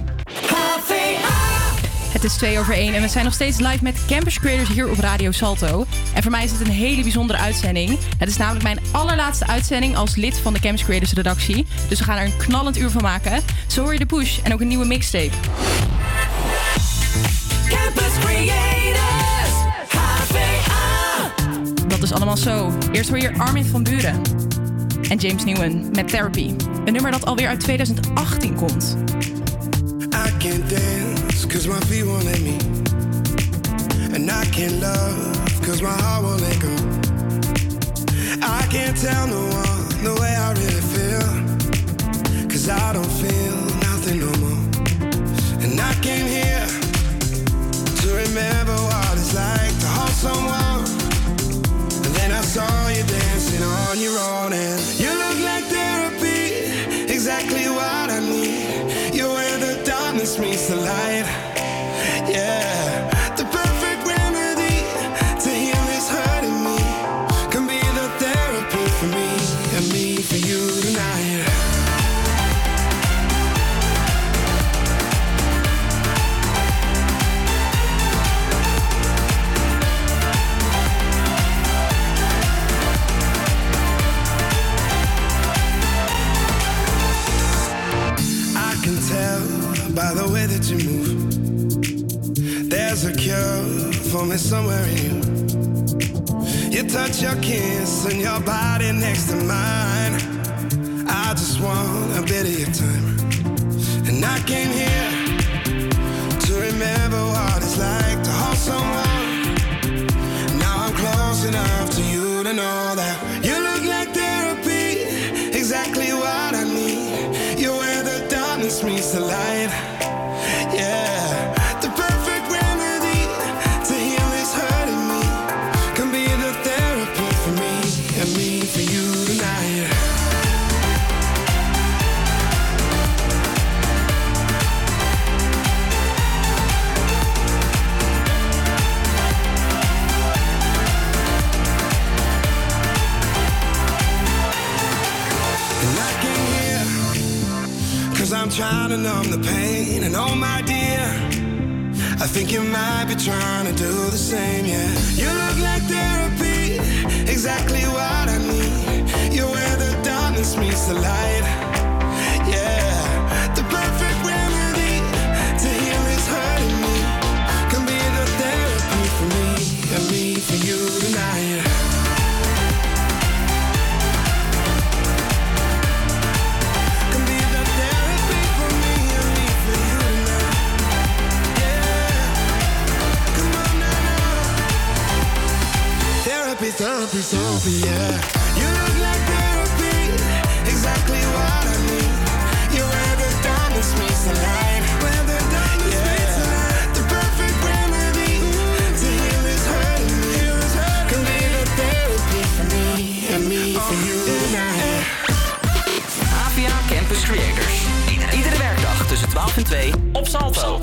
Het is 2 over 1 en we zijn nog steeds live met Campus Creators hier op Radio Salto. En voor mij is het een hele bijzondere uitzending. Het is namelijk mijn allerlaatste uitzending als lid van de Campus Creators redactie. Dus we gaan er een knallend uur van maken. Zo hoor je de push en ook een nieuwe mixtape. Campus Creators, Is allemaal zo. Eerst hoor je Armin van Buren en James Newen met Therapy. Een nummer dat alweer uit 2018 komt. I can't dance cause my feet won't let me. And I can't love cause my heart won't let go. I can't tell no one the way I really feel. Cause I don't feel nothing no more. And I came here to remember somewhere in you. You touch your kiss and your body next to mine. I just want a bit of your time. And I came here to remember what it's like to hold someone. To numb the pain. And oh my dear I think you might be trying to do the same, yeah. You look like therapy Exactly what I need. You're where the darkness meets the light Therapy, therapy, therapy, yeah. You look like therapy, exactly what I need. You're where the darkness meets the light. Where the darkness meets the light. The perfect remedy to heal this hurting me. Can be the therapy for me and me for you tonight. APA Campus Creators. Iedere, iedere werkdag tussen 12 en 2 op Salto.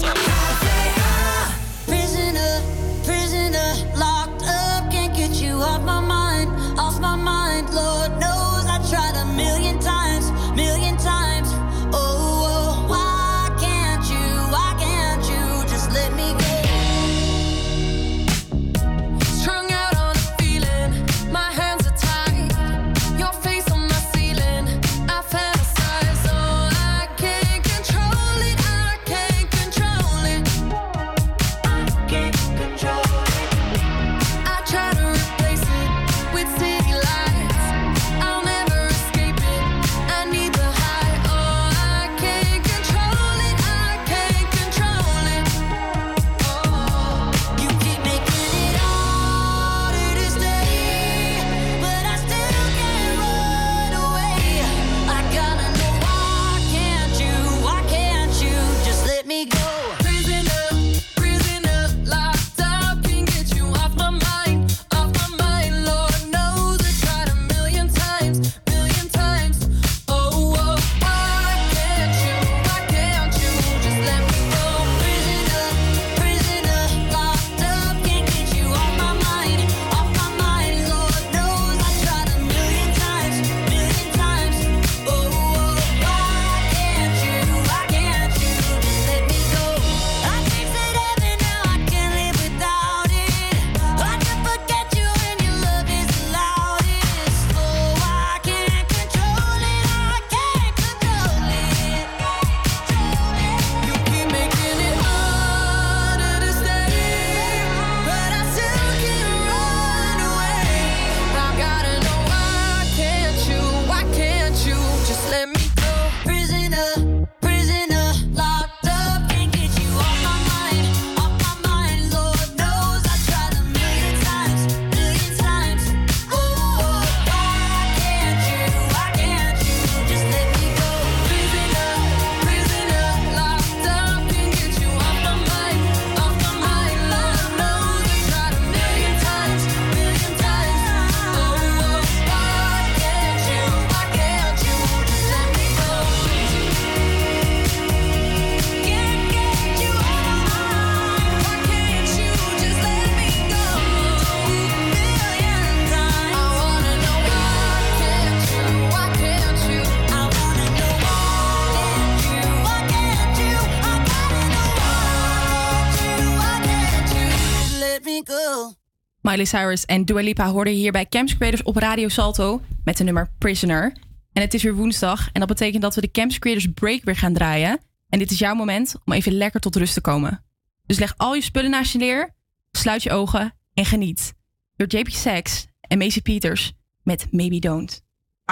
Miley Cyrus en Dua Lipa hoorden hier bij Camps Creators op Radio Salto met de nummer Prisoner. En het is weer woensdag en dat betekent dat we de Camps Creators Break weer gaan draaien. En dit is jouw moment om even lekker tot rust te komen. Dus leg al je spullen naast je neer, sluit je ogen en geniet. Door JP Sachs en Macy Peters met Maybe Don't.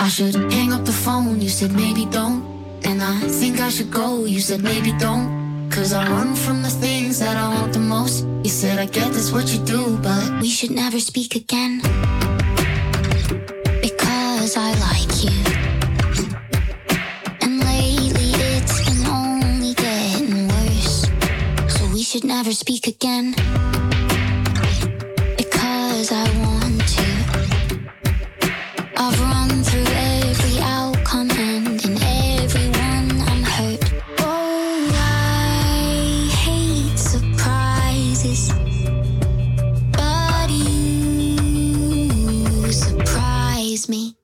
I should hang up the phone, you said maybe don't. And I think I should go, you said maybe don't. Cause I run from the things that I want the most. You said I get this what you do, but we should never speak again. Because I like you. And lately it's been only getting worse. So we should never speak again. Surprise me.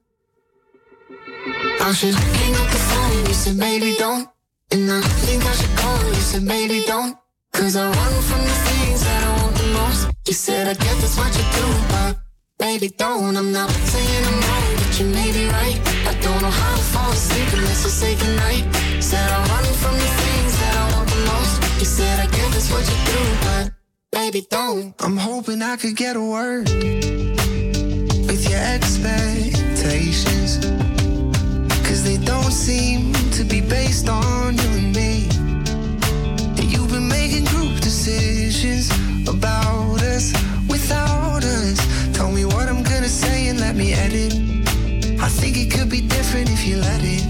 I should hang up the phone, you said maybe don't. And I think I should go, you said maybe don't. Cause I run from the things that I want the most. You said I get this what you do, but baby don't. I'm not saying I'm wrong, but you may be right. I don't know how to fall asleep unless I say goodnight. Said I run from the things that I want the most. You said I get this what you do, but baby don't. I'm hoping I could get a word with your expectations. Cause they don't seem to be based on you and me. And you've been making group decisions about us without us. Tell me what I'm gonna say and let me edit. I think it could be different if you let it.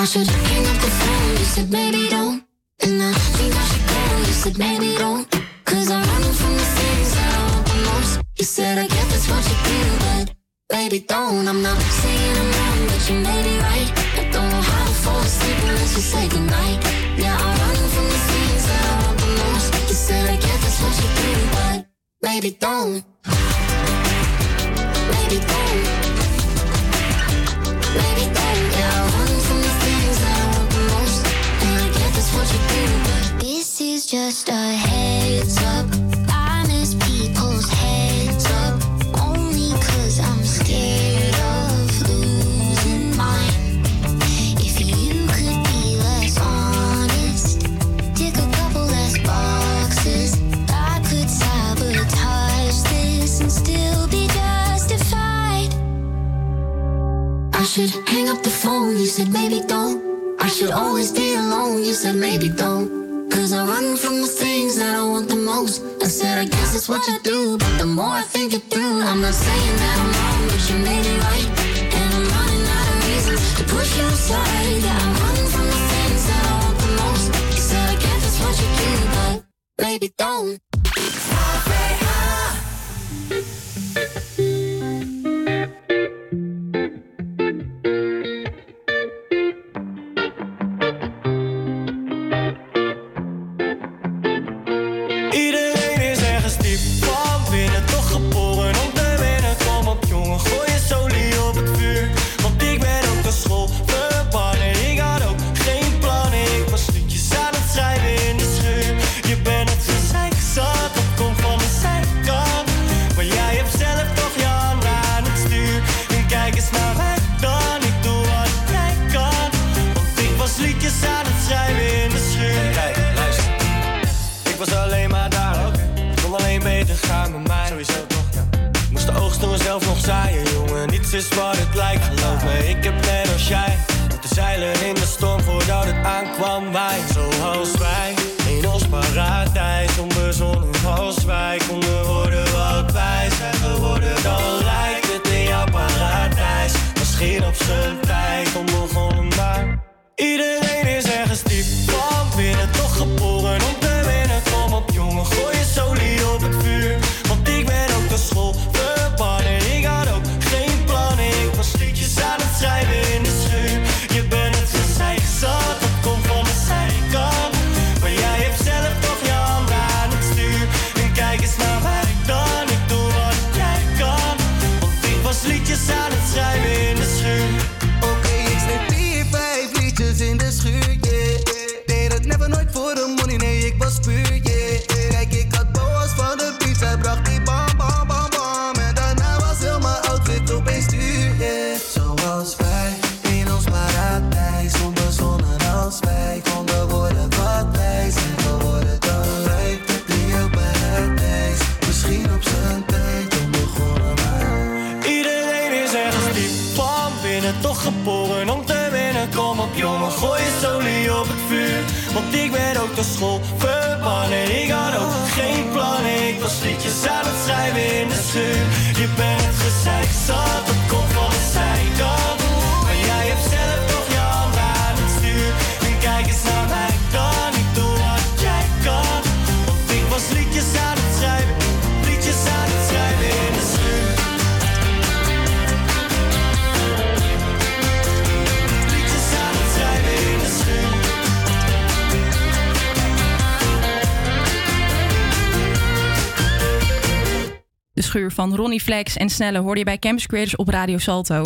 I should hang up the phone, you said maybe don't. And I think I should go, you said maybe don't. Cause I run from the things that I want the most. You said I you but baby don't. I'm not saying I'm wrong, but you may be right. I don't know how to fall asleep unless you say goodnight. Yeah, I run from the things that I want the most. You said I get this what you do, but baby don't. Baby don't. Baby don't. Yeah, I run from the things that I want the most. And I get this what you do, but this is just a heads up. Should hang up the phone, you said maybe don't. I should always be alone, you said maybe don't. Cause I run from the things that I want the most. I said, I guess that's what you do. But the more I think it through, I'm not saying that I'm wrong, but you made it right. And I'm running out of reasons to push you aside. Yeah, I run from the things that I want the most. You said, I guess that's what you do, but baby, don't. Wat het lijkt, de school verbannen. Ik had ook geen plannen. Ik was liedjes aan het schrijven in de schuur. Je bent gezeik zat, schuur van Ronnie Flex en Snelle hoorde je bij Campus Creators op Radio Salto.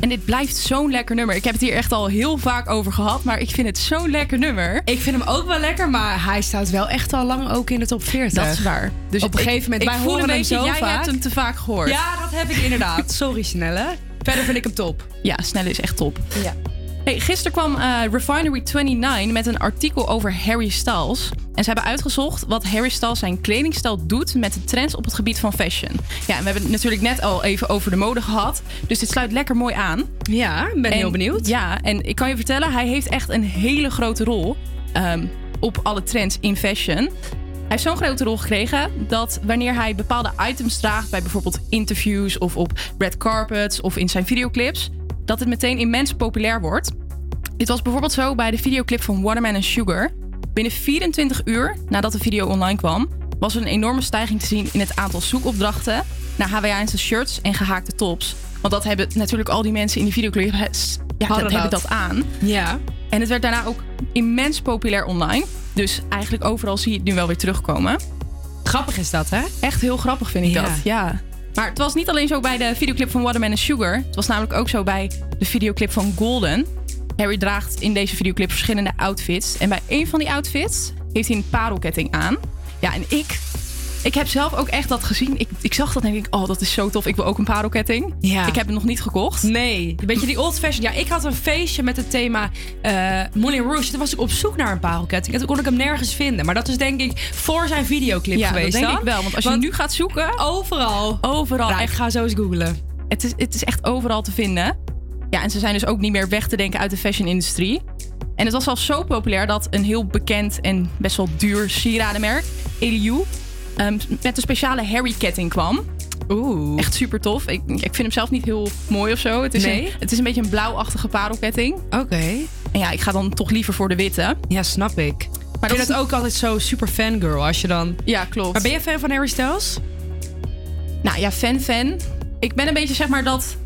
En dit blijft zo'n lekker nummer. Ik heb het hier echt al heel vaak over gehad, maar ik vind het zo'n lekker nummer. Ik vind hem ook wel lekker, maar hij staat wel echt al lang ook in de top 40. Dat is waar. Dus op een ik- gegeven moment, ik wij voel horen hem beetje, zo jij vaak. hebt hem te vaak gehoord. Ja, dat heb ik inderdaad. *laughs* Sorry, Snelle. Verder vind ik hem top. Ja, Snelle is echt top. Ja. Hey, gisteren kwam eh, Refinery 29 met een artikel over Harry Styles. En ze hebben uitgezocht wat Harry Styles zijn kledingstijl doet met de trends op het gebied van fashion. Ja, en we hebben het natuurlijk net al even over de mode gehad. Dus dit sluit lekker mooi aan. Ja, ben En- heel benieuwd. Ja, en ik kan je vertellen, hij heeft echt een hele grote rol ehm, op alle trends in fashion. Hij heeft zo'n grote rol gekregen dat wanneer hij bepaalde items draagt bij bijvoorbeeld interviews of op red carpets of in zijn videoclips, dat het meteen immens populair wordt. Dit was bijvoorbeeld zo bij de videoclip van Waterman Sugar. Binnen 24 uur nadat de video online kwam, was er een enorme stijging te zien in het aantal zoekopdrachten naar Hawaiianse shirts en gehaakte tops. Want dat hebben natuurlijk al die mensen in die videoclip ja, dat Hadden hebben dat. dat aan. Ja. En het werd daarna ook immens populair online. Dus eigenlijk overal zie je het nu wel weer terugkomen. Grappig is dat, hè? Echt heel grappig vind ik Ja. dat. Ja. Maar het was niet alleen zo bij de videoclip van Waterman Sugar. Het was namelijk ook zo bij de videoclip van Golden. Harry draagt in deze videoclip verschillende outfits. En bij een van die outfits heeft hij een parelketting aan. Ja, en ik... Ik heb zelf ook echt dat gezien. Ik, ik zag dat en denk ik, oh, dat is zo tof. Ik wil ook een parelketting. Ja. Ik heb het nog niet gekocht. Nee, een beetje die old fashion. Ja, ik had een feestje met het thema eh Moulin Rouge. Toen was ik op zoek naar een parelketting. En toen kon ik hem nergens vinden. Maar dat is denk ik voor zijn videoclip Ja, geweest dat denk dan. ik wel. Want als je nu gaat zoeken... Overal. Overal. Nou, ik ga zo eens googlen. Het is, het is echt overal te vinden. Ja, en ze zijn dus ook niet meer weg te denken uit de fashion-industrie. En het was zelfs zo populair dat een heel bekend en best wel duur sieradenmerk, Eliu, ehm, met een speciale Harry-ketting kwam. Oeh. Echt super tof. Ik, ik vind hem zelf niet heel mooi of zo. Het is, Nee? een, het is een beetje een blauwachtige parelketting. Oké. En ja, ik ga dan toch liever voor de witte. Ja, snap ik. Maar ik dat vind het ook altijd zo super fangirl als je dan... Ja, klopt. Maar ben je fan van Harry Styles? Nou ja, fan-fan. Ik ben een beetje zeg maar dat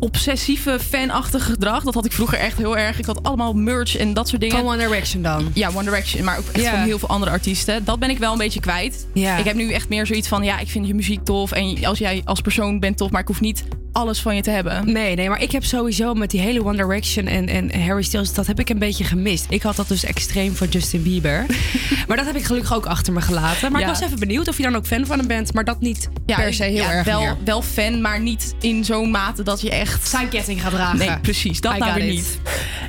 obsessieve fanachtige gedrag. Dat had ik vroeger echt heel erg. Ik had allemaal merch en dat soort dingen. Van One Direction dan? Ja, One Direction. Maar ook echt van heel veel andere artiesten. Dat ben ik wel een beetje kwijt. Ik heb nu echt meer zoiets van... Ja, ik vind je muziek tof. En als jij als persoon bent tof. Maar ik hoef niet alles van je te hebben. Nee, nee, maar ik heb sowieso met die hele One Direction en, en Harry Styles, dat heb ik een beetje gemist. Ik had dat dus extreem voor Justin Bieber. *laughs* maar dat heb ik gelukkig ook achter me gelaten. Maar Ja. ik was even benieuwd of je dan ook fan van hem bent, maar dat niet per se heel ja, erg wel, meer. wel fan, maar niet in zo'n mate dat je echt... Zijn ketting gaat dragen. Nee, precies. Dat I nou got weer it. niet.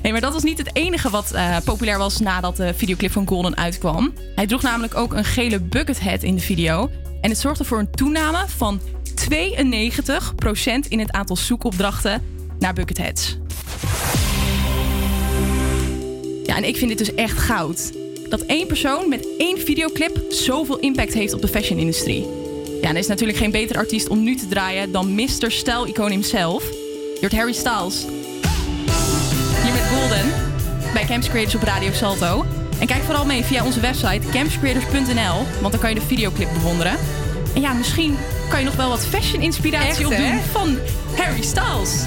Nee, maar dat was niet het enige wat eh, populair was nadat de videoclip van Golden uitkwam. Hij droeg namelijk ook een gele bucket hat in de video. En het zorgde voor een toename van 92% in het aantal zoekopdrachten naar bucket hats. Ja, en ik vind dit dus echt goud. Dat één persoon met één videoclip zoveel impact heeft op de fashion-industrie. Ja, en er is natuurlijk geen betere artiest om nu te draaien dan Mr. Stijl-icoon himself. Je hoort Harry Styles. Hier met Golden bij Camps Creators op Radio Salto. En kijk vooral mee via onze website campscreators.nl, want dan kan je de videoclip bewonderen. En ja, misschien kan je nog wel wat fashion-inspiratie Echt, opdoen hè? van Harry Styles.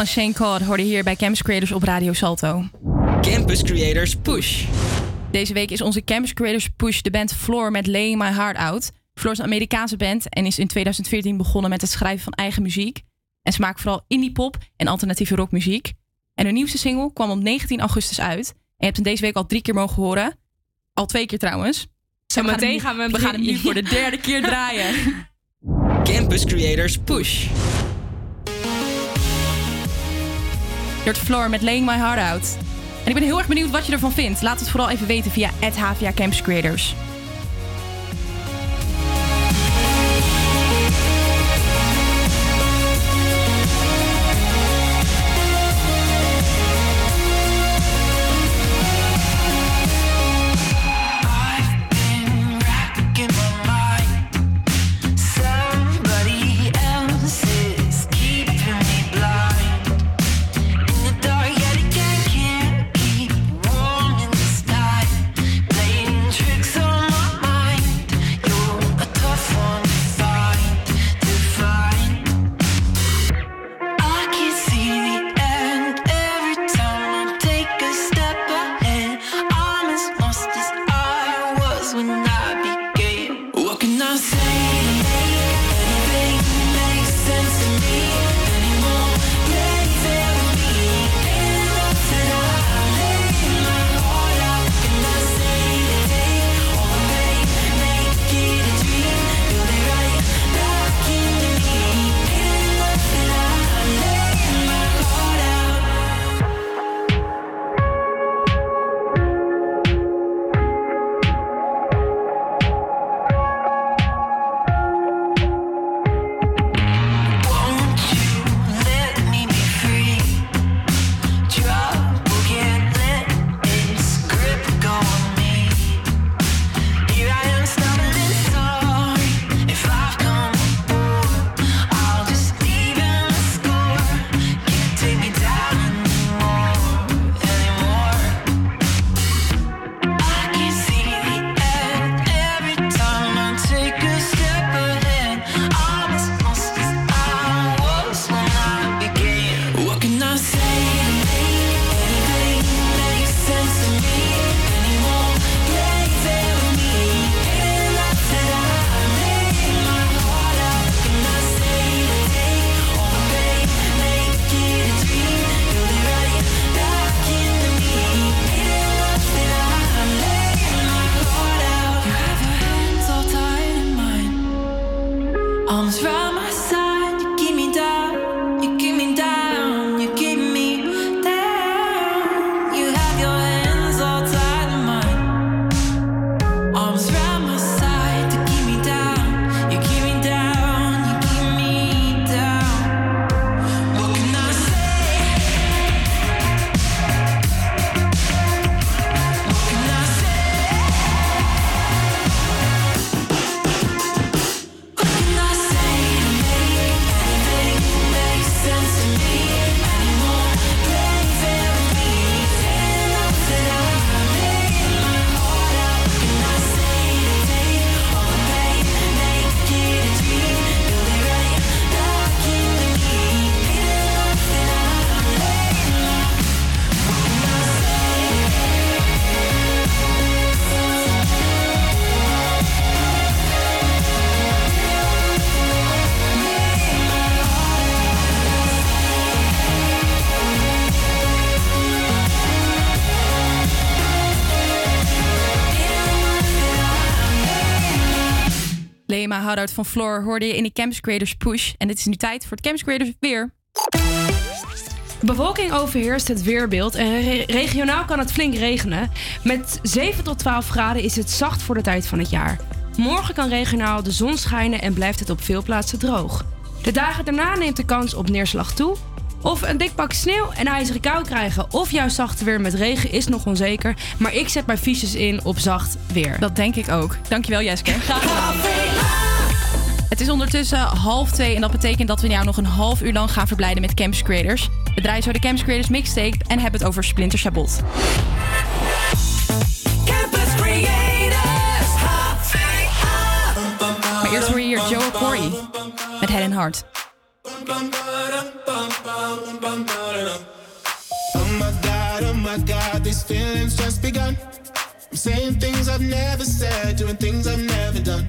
Van Shane Codd hoorde hier bij Campus Creators op Radio Salto. Campus Creators Push. Deze week is onze Campus Creators Push de band Floor met Laying My Heart Out. Floor is een Amerikaanse band en is in 2014 begonnen met het schrijven van eigen muziek. En ze maken vooral indie pop en alternatieve rockmuziek. En hun nieuwste single kwam op 19 augustus uit. En je hebt hem deze week al drie keer mogen horen. Al twee keer trouwens. Zo meteen gaan we nu- hem we gaan hem nu voor de derde keer draaien. Campus Creators Push. Hoort Floor met Laying My Heart Out. En ik ben heel erg benieuwd wat je ervan vindt. Laat het vooral even weten via Campus Creators. Houdout van Floor hoorde je in die Campus Creators Push. En dit is nu tijd voor het Campus Creators weer. Bewolking overheerst het weerbeeld en re- regionaal kan het flink regenen. Met 7 tot 12 graden is het zacht voor de tijd van het jaar. Morgen kan regionaal de zon schijnen en blijft het op veel plaatsen droog. De dagen daarna neemt de kans op neerslag toe. Of een dik pak sneeuw en ijzeren kou krijgen of juist zacht weer met regen is nog onzeker. Maar ik zet mijn fiches in op zacht weer. Dat denk ik ook. Dankjewel Jeske. *laughs* Het is ondertussen half twee en dat betekent dat we jou nog een half uur lang gaan verblijden met Campus Creators. We draaien zo de Campus Creators mixtape en hebben het over Splinter Sabot. Campus Creators, HVA. Maar eerst hoor je hier Joe Corey met Head and Heart. Oh my god, oh my god, these feelings just begun. I'm saying things I've never said, doing things I've never done.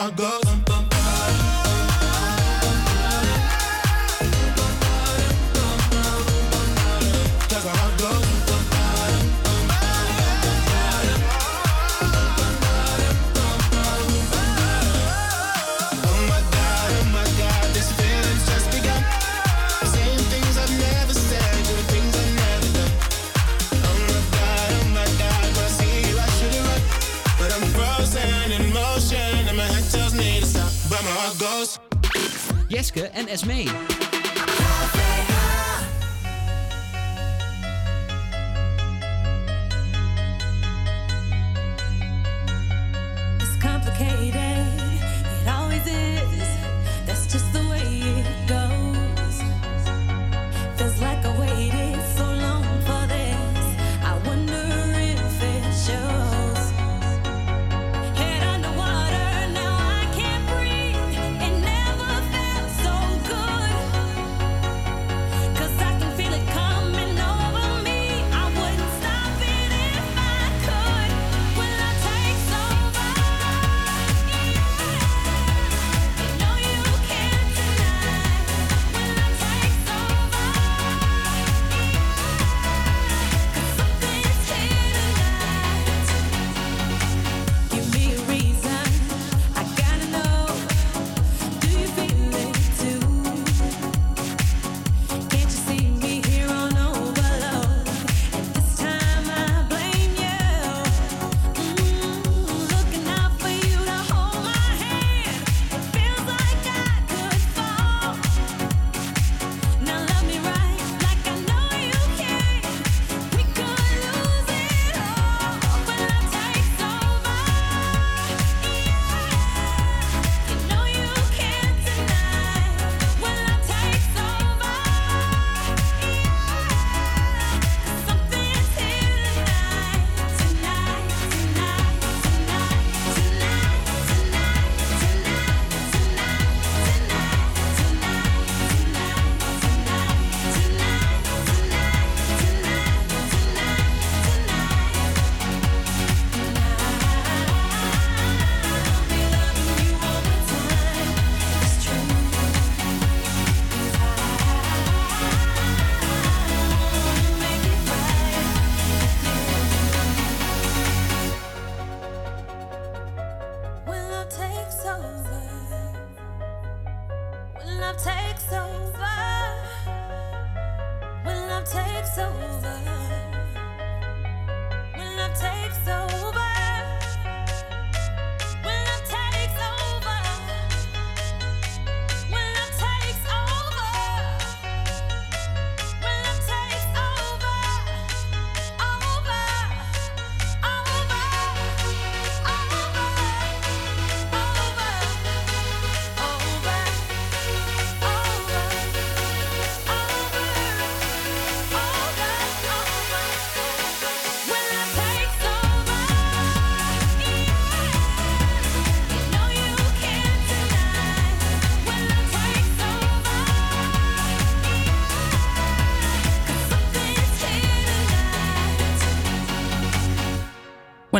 My heart Jeske en Esmee.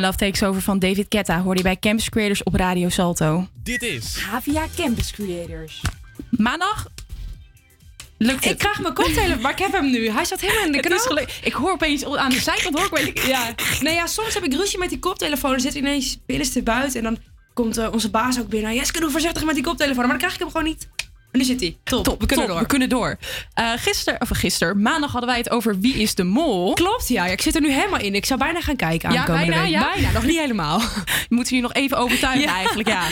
When Love Takes Over van David Ketta hoor je bij Campus Creators op Radio Salto. Dit is Havia Campus Creators. Maandag lukt het. Ik krijg mijn koptelefoon, maar ik heb hem nu. Hij staat helemaal in de knoop. Ik hoor opeens aan de zijkant hoor ik Ja. Nee, ja, soms heb ik ruzie met die koptelefoon. Dan zit ineens binnenste buiten. En dan komt eh, onze baas ook binnen. Jeske, doe voorzichtig met die koptelefoon. Maar dan krijg ik hem gewoon niet. Nu zit hij. Top, we kunnen Top, door. We kunnen door. Eh gisteren, of gisteren, maandag hadden wij het over wie is de mol. Klopt, ja. Ik zit er nu helemaal in. Ik zou bijna gaan kijken Ja, bijna, week. ja? Bijna, nog niet helemaal. *laughs* Je moet je nog even overtuigen *laughs* Ja. eigenlijk, ja.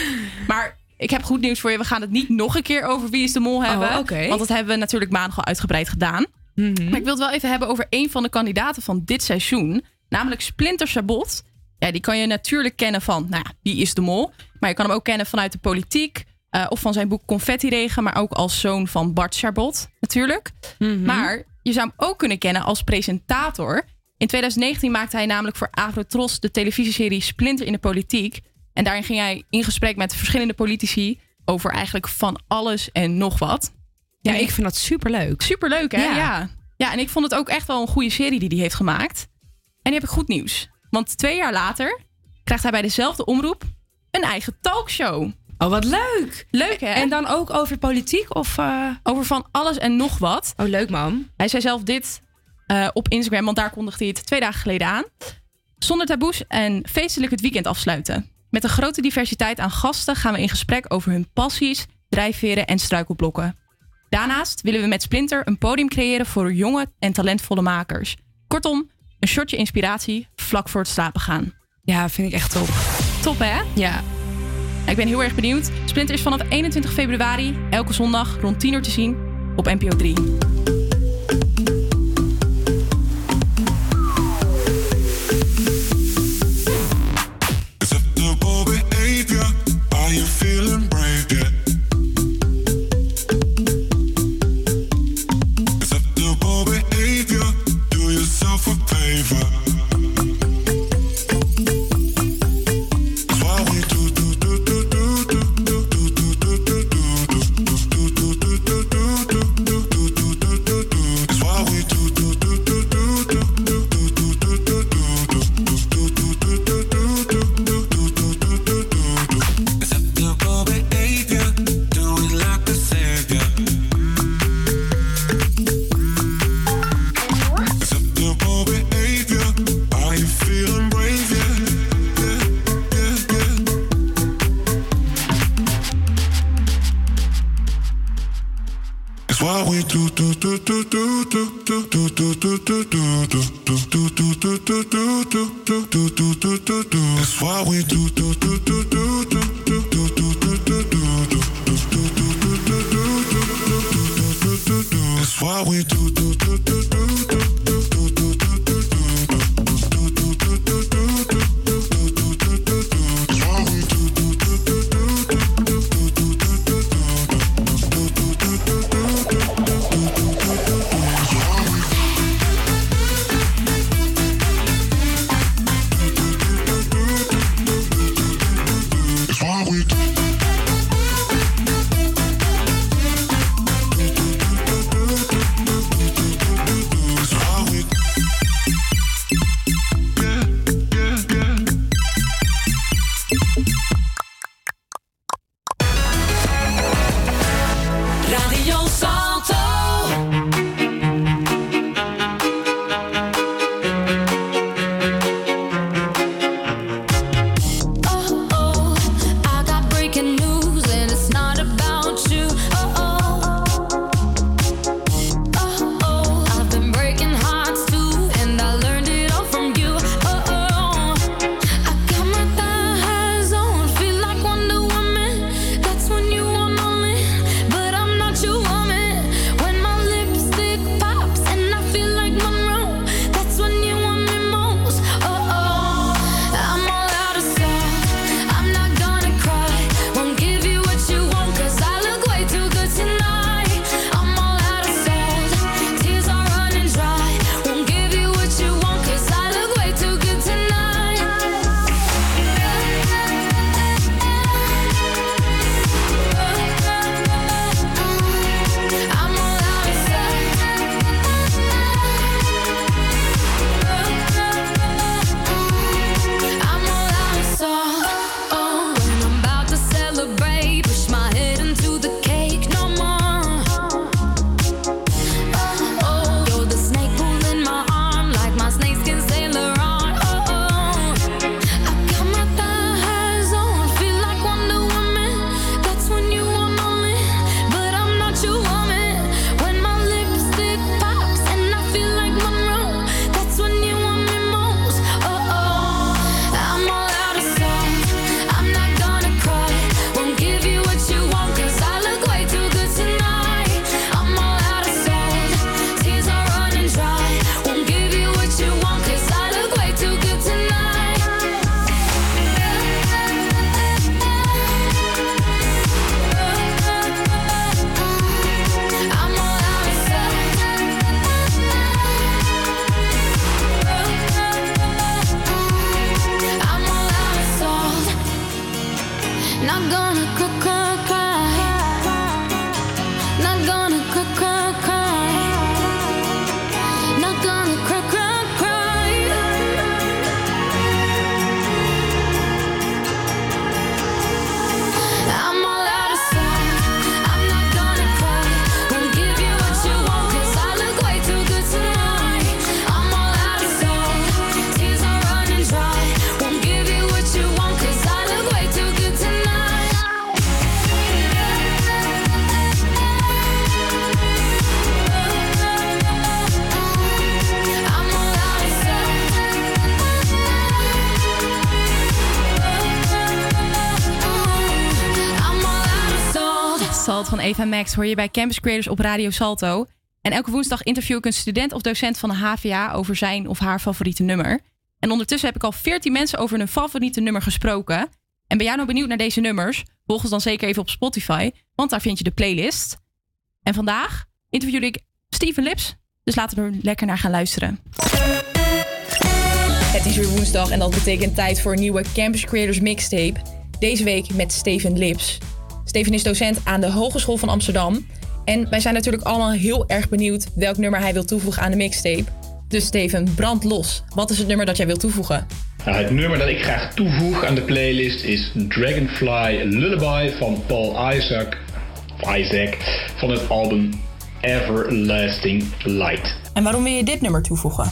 Maar ik heb goed nieuws voor je. We gaan het niet nog een keer over wie is de mol hebben. Oh, oké. Want dat hebben we natuurlijk maandag al uitgebreid gedaan. Mhm. Maar ik wil het wel even hebben over een van de kandidaten van dit seizoen. Namelijk Splinter Sabot. Ja, die kan je natuurlijk kennen van, nou ja, wie is de mol? Maar je kan hem ook kennen vanuit de politiek. Eh, of van zijn boek Confetti Regen. Maar ook als zoon van Bart Chabot, natuurlijk. Mhm. Maar je zou hem ook kunnen kennen als presentator. In 2019 maakte hij namelijk voor Agrotros de televisieserie Splinter in de Politiek. En daarin ging hij in gesprek met verschillende politici over eigenlijk van alles en nog wat. Ja, En ik vind dat superleuk. Superleuk, hè? Ja. Ja. ja. en ik vond het ook echt wel een goede serie die hij heeft gemaakt. En nu heb ik goed nieuws. Want twee jaar later krijgt hij bij dezelfde omroep een eigen talkshow. Oh, wat leuk. Leuk, hè? En dan ook over politiek of... eh, Over van alles en nog wat. Oh, leuk man. Hij zei zelf dit eh, op Instagram, want daar kondigde hij het twee dagen geleden aan. Zonder taboes en feestelijk het weekend afsluiten. Met een grote diversiteit aan gasten gaan we in gesprek over hun passies, drijfveren en struikelblokken. Daarnaast willen we met Splinter een podium creëren voor jonge en talentvolle makers. Kortom, een shotje inspiratie vlak voor het slapen gaan. Ja, vind ik echt top. Top hè? Ja. Ik ben heel erg benieuwd. Splinter is vanaf 21 februari elke zondag rond 10 uur te zien op NPO 3. Eva Max hoor je bij Campus Creators op Radio Salto. En elke woensdag interview ik een student of docent van de HVA over zijn of haar favoriete nummer. En ondertussen heb ik al 14 mensen over hun favoriete nummer gesproken. En ben jij nou benieuwd naar deze nummers? Volg ons dan zeker even op Spotify, want daar vind je de playlist. En vandaag interviewde ik Steven Lips, dus laten we er lekker naar gaan luisteren. Het is weer woensdag en dat betekent tijd voor een nieuwe Campus Creators mixtape. Deze week met Steven Lips. Steven is docent aan de Hogeschool van Amsterdam. En wij zijn natuurlijk allemaal heel erg benieuwd welk nummer hij wil toevoegen aan de mixtape. Dus Steven, brand los. Wat is het nummer dat jij wilt toevoegen? Nou, het nummer dat ik graag toevoeg aan de playlist is Dragonfly Lullaby van Paul Isaac, Isaac van het album Everlasting Light. En waarom wil je dit nummer toevoegen?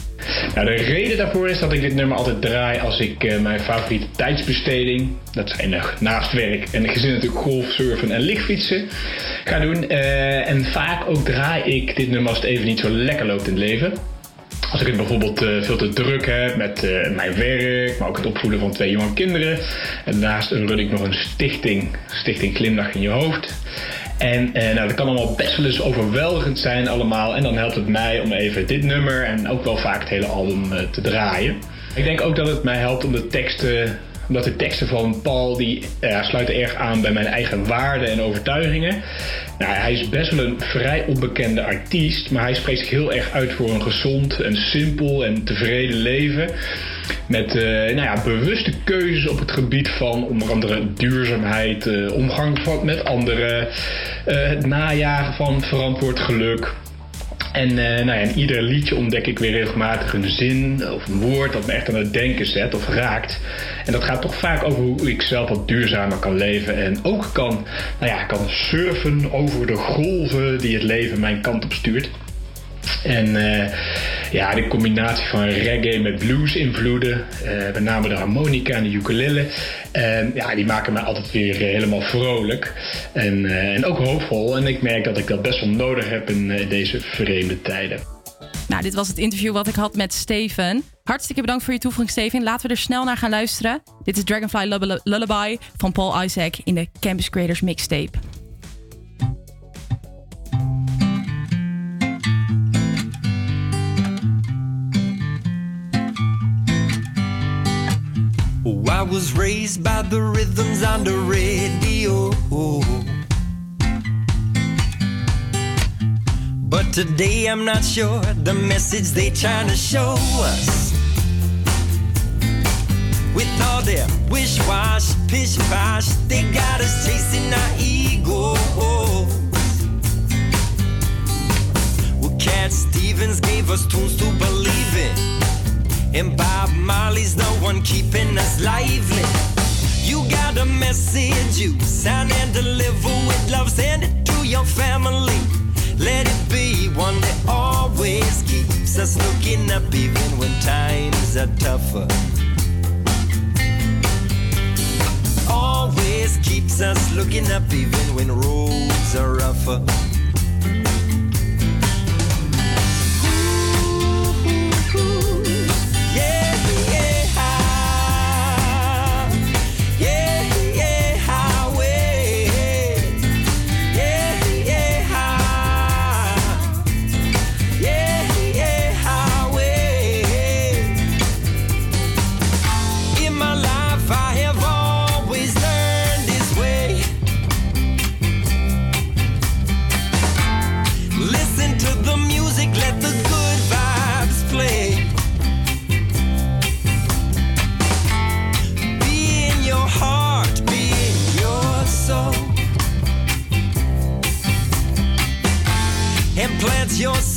Nou, de reden daarvoor is dat ik dit nummer altijd draai als ik eh, mijn favoriete tijdsbesteding, dat zijn uh, naast werk en gezin natuurlijk golf, surfen en lichtfietsen, ga doen. Eh, en vaak ook draai ik dit nummer als het even niet zo lekker loopt in het leven. Als ik het bijvoorbeeld eh, veel te druk heb met mijn werk, maar ook het opvoeden van twee jonge kinderen. En daarnaast run ik nog een stichting, Stichting Glimlach in je hoofd. En eh, nou, dat kan allemaal best wel eens overweldigend zijn allemaal. En dan helpt het mij om even dit nummer en ook wel vaak het hele album eh, te draaien. Ik denk ook dat het mij helpt om de teksten omdat de teksten van Paul die ja, sluiten erg aan bij mijn eigen waarden en overtuigingen. Nou, hij is best wel een vrij onbekende artiest, maar hij spreekt zich heel erg uit voor een gezond en simpel en tevreden leven. Met eh, nou ja, bewuste keuzes op het gebied van onder andere duurzaamheid, eh, omgang met anderen, eh, het najagen van verantwoord geluk. En eh, nou ja, in ieder liedje ontdek ik weer regelmatig een zin of een woord dat me echt aan het denken zet of raakt. En dat gaat toch vaak over hoe ik zelf wat duurzamer kan leven en ook kan, nou ja, kan surfen over de golven die het leven mijn kant op stuurt. En eh, ja, de combinatie van reggae met blues invloeden, eh, met name de harmonica en de ukulele, eh, ja, die maken mij altijd weer helemaal vrolijk en, en ook hoopvol. En ik merk dat ik dat best wel nodig heb in deze vreemde tijden. Nou, dit was het interview wat ik had met Steven. Hartstikke bedankt voor je toevoeging, Steven. Laten we er snel naar gaan luisteren. Dit is Dragonfly Lull- Lullaby van Paul Isaac in de Campus Creators Mixtape. I was raised by the rhythms on the radio. But today I'm not sure the message they trying to show us. With all their wish wash, pish posh, they got us chasing our egos. Well, Cat Stevens gave us tunes to believe in. And Bob Marley's the one keeping us lively. You got a message, you sign and deliver with love. Send it to your family. Let it be one that always keeps us looking up, even when times are tougher. Always keeps us looking up, even when roads are rougher.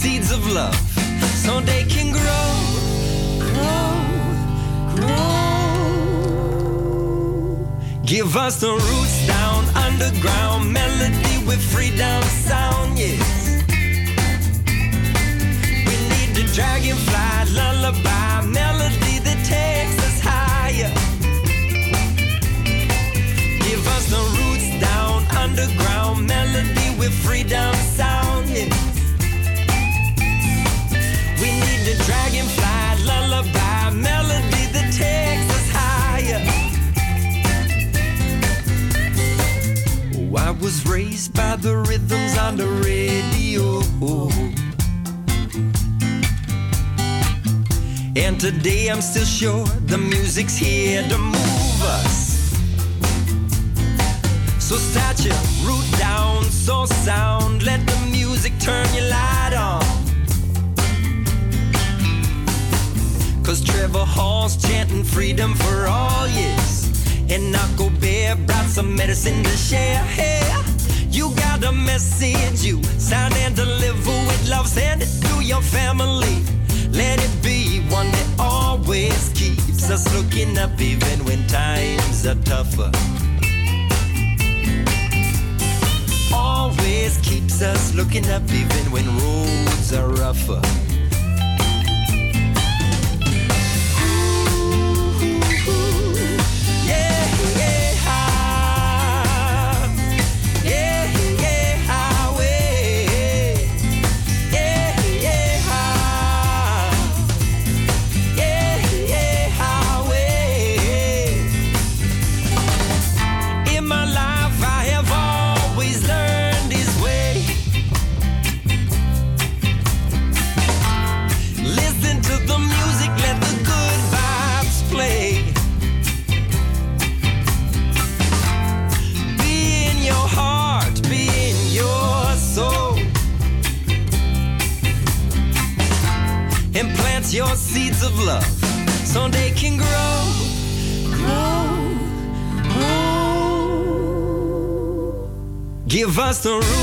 Seeds of love so they can grow, grow, grow. Give us the roots down underground, melody with freedom sound, yes. We need the dragonfly lullaby melody that takes us higher. Give us the roots down underground melody with freedom sound. was raised by the rhythms on the radio. And today I'm still sure the music's here to move us. So start your root down, so sound. Let the music turn your light on. Cause Trevor Hall's chanting freedom for all, yes. And Uncle Bear brought some medicine to share. Hey, you got a message you sign and deliver with love. Send it to your family. Let it be one that always keeps us looking up even when times are tougher. Always keeps us looking up even when roads are rougher. across the room.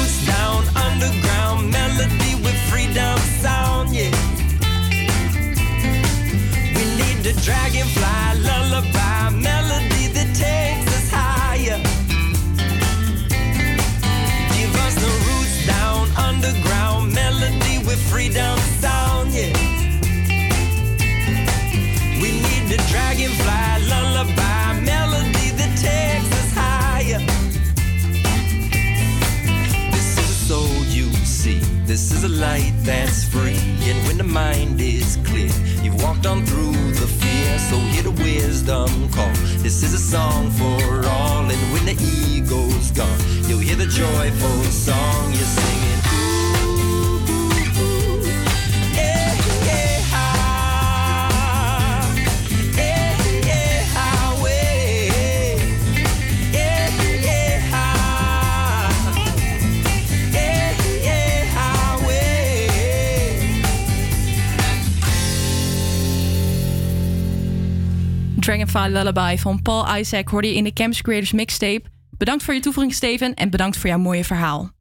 Lullaby van Paul Isaac hoorde je in de Campus Creators Mixtape. Bedankt voor je toevoeging, Steven, en bedankt voor jouw mooie verhaal.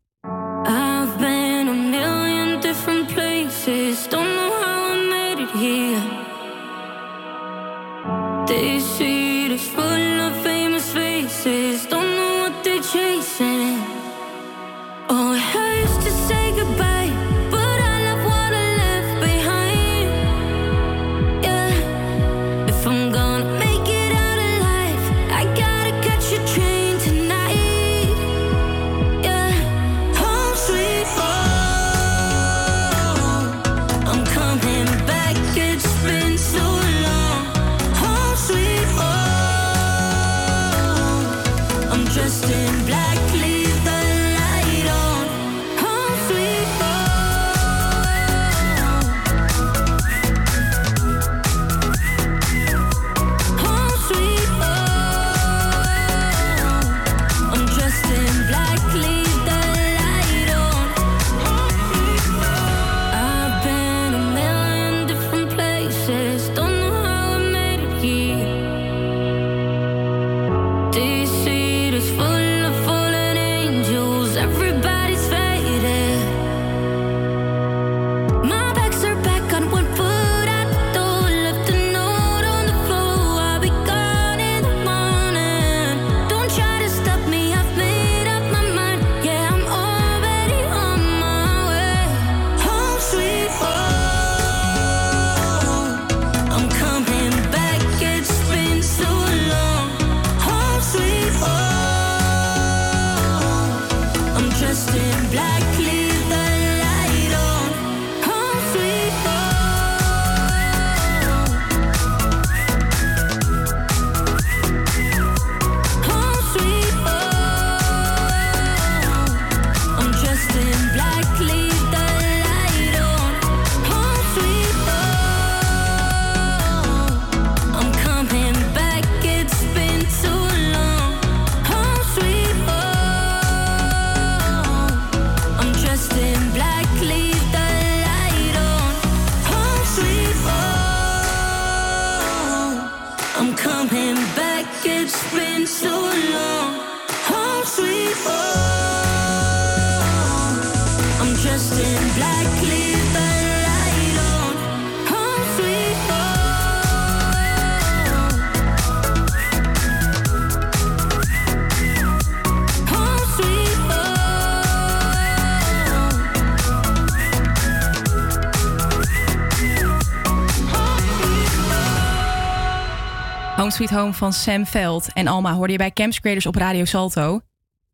Sweet Home van Sam Veld en Alma hoorde je bij Camps Creators op Radio Salto.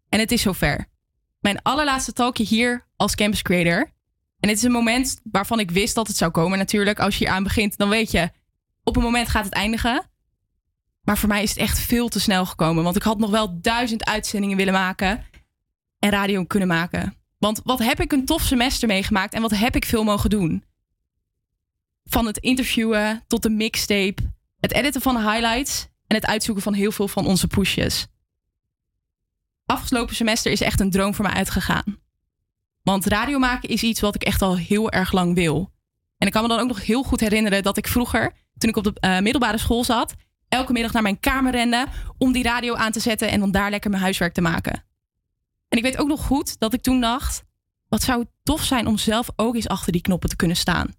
En het is zover. Mijn allerlaatste talkje hier als Campus Creator. En het is een moment waarvan ik wist dat het zou komen natuurlijk. Als je hier aan begint, dan weet je, op een moment gaat het eindigen. Maar voor mij is het echt veel te snel gekomen. Want ik had nog wel duizend uitzendingen willen maken. En radio kunnen maken. Want wat heb ik een tof semester meegemaakt en wat heb ik veel mogen doen? Van het interviewen tot de mixtape, het editen van de highlights en het uitzoeken van heel veel van onze pushes. Afgelopen semester is echt een droom voor mij uitgegaan. Want radio maken is iets wat ik echt al heel erg lang wil. En ik kan me dan ook nog heel goed herinneren dat ik vroeger, toen ik op de eh, middelbare school zat, elke middag naar mijn kamer rende om die radio aan te zetten en dan daar lekker mijn huiswerk te maken. En ik weet ook nog goed dat ik toen dacht, wat zou het tof zijn om zelf ook eens achter die knoppen te kunnen staan.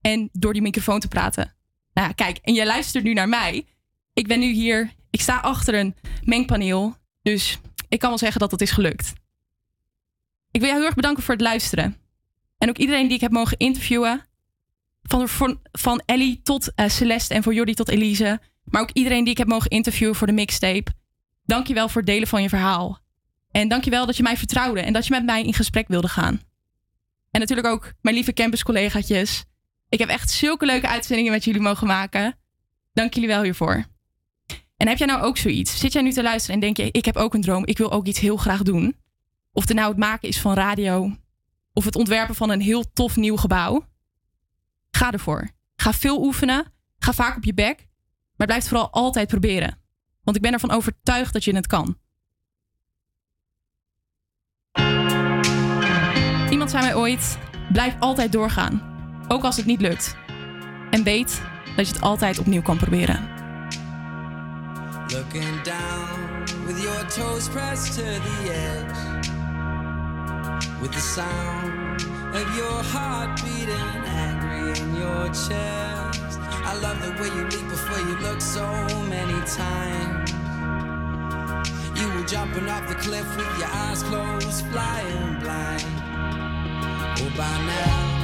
En door die microfoon te praten. Nou ja, kijk, en jij luistert nu naar mij. Ik ben nu hier, ik sta achter een mengpaneel. Dus ik kan wel zeggen dat het is gelukt. Ik wil jou heel erg bedanken voor het luisteren. En ook iedereen die ik heb mogen interviewen. Van, van, Ellie tot eh, Celeste en voor Jordi tot Elise. Maar ook iedereen die ik heb mogen interviewen voor de mixtape. Dankjewel voor het delen van je verhaal. En dankjewel dat je mij vertrouwde en dat je met mij in gesprek wilde gaan. En natuurlijk ook mijn lieve campuscollegaatjes. Ik heb echt zulke leuke uitzendingen met jullie mogen maken. Dank jullie wel hiervoor. En heb jij nou ook zoiets? Zit jij nu te luisteren en denk je, ik heb ook een droom, ik wil ook iets heel graag doen? Of het nou het maken is van radio, of het ontwerpen van een heel tof nieuw gebouw? Ga ervoor. Ga veel oefenen, ga vaak op je bek, maar blijf vooral altijd proberen. Want ik ben ervan overtuigd dat je het kan. Iemand zei mij ooit: blijf altijd doorgaan, ook als het niet lukt. En weet dat je het altijd opnieuw kan proberen. Looking down with your toes pressed to the edge. With the sound of your heart beating angry in your chest. I love the way you leap before you look so many times. You were jumping off the cliff with your eyes closed, flying blind. Oh, by now,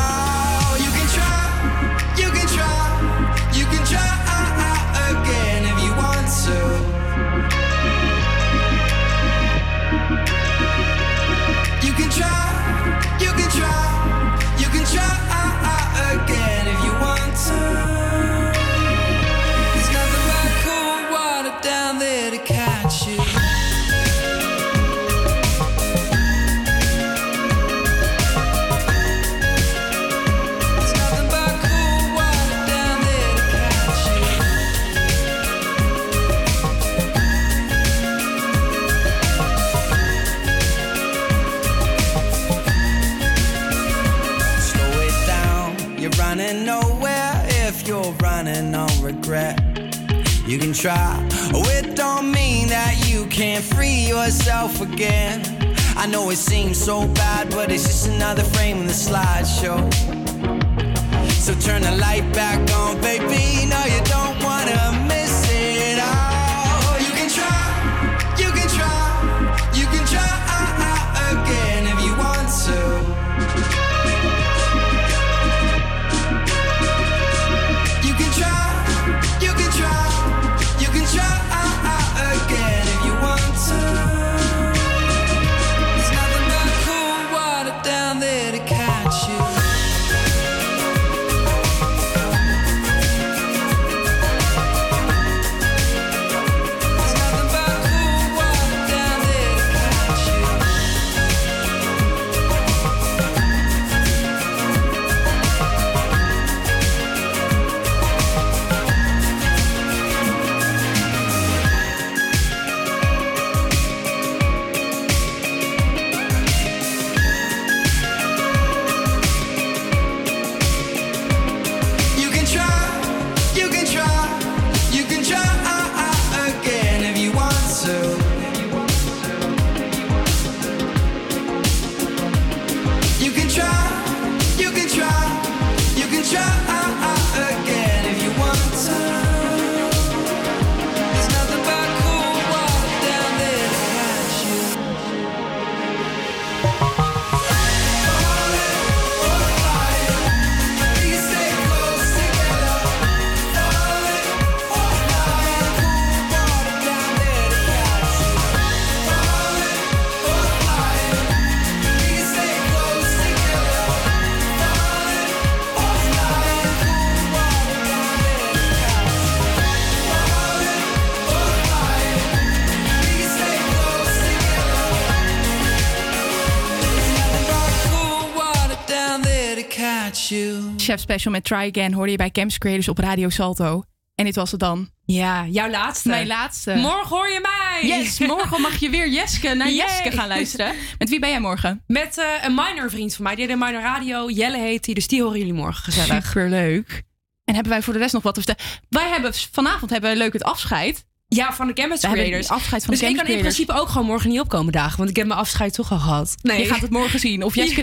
try, oh, it don't mean that you can't free yourself again. I know it seems so bad, but it's just another frame in the slideshow. So turn the light back on, baby. No, you don't Chef Special met Try Again hoorde je bij Camps Creators op Radio Salto. En dit was het dan. Ja, jouw laatste. Mijn laatste. Morgen hoor je mij. Yes, morgen mag je weer Jeske naar Yay. Jeske gaan luisteren. Met wie ben jij morgen? Met eh, een minor vriend van mij. Die deed een minor radio. Jelle heet hij. Dus die horen jullie morgen gezellig. Superleuk. En hebben wij voor de rest nog wat te vertellen? Wij hebben vanavond hebben we leuk het afscheid. Ja, van de Campus Creators. het afscheid van dus de ik kan in principe ook gewoon morgen niet opkomen dagen. Want ik heb mijn afscheid toch al gehad. Je gaat het morgen zien. Of *laughs* Jeske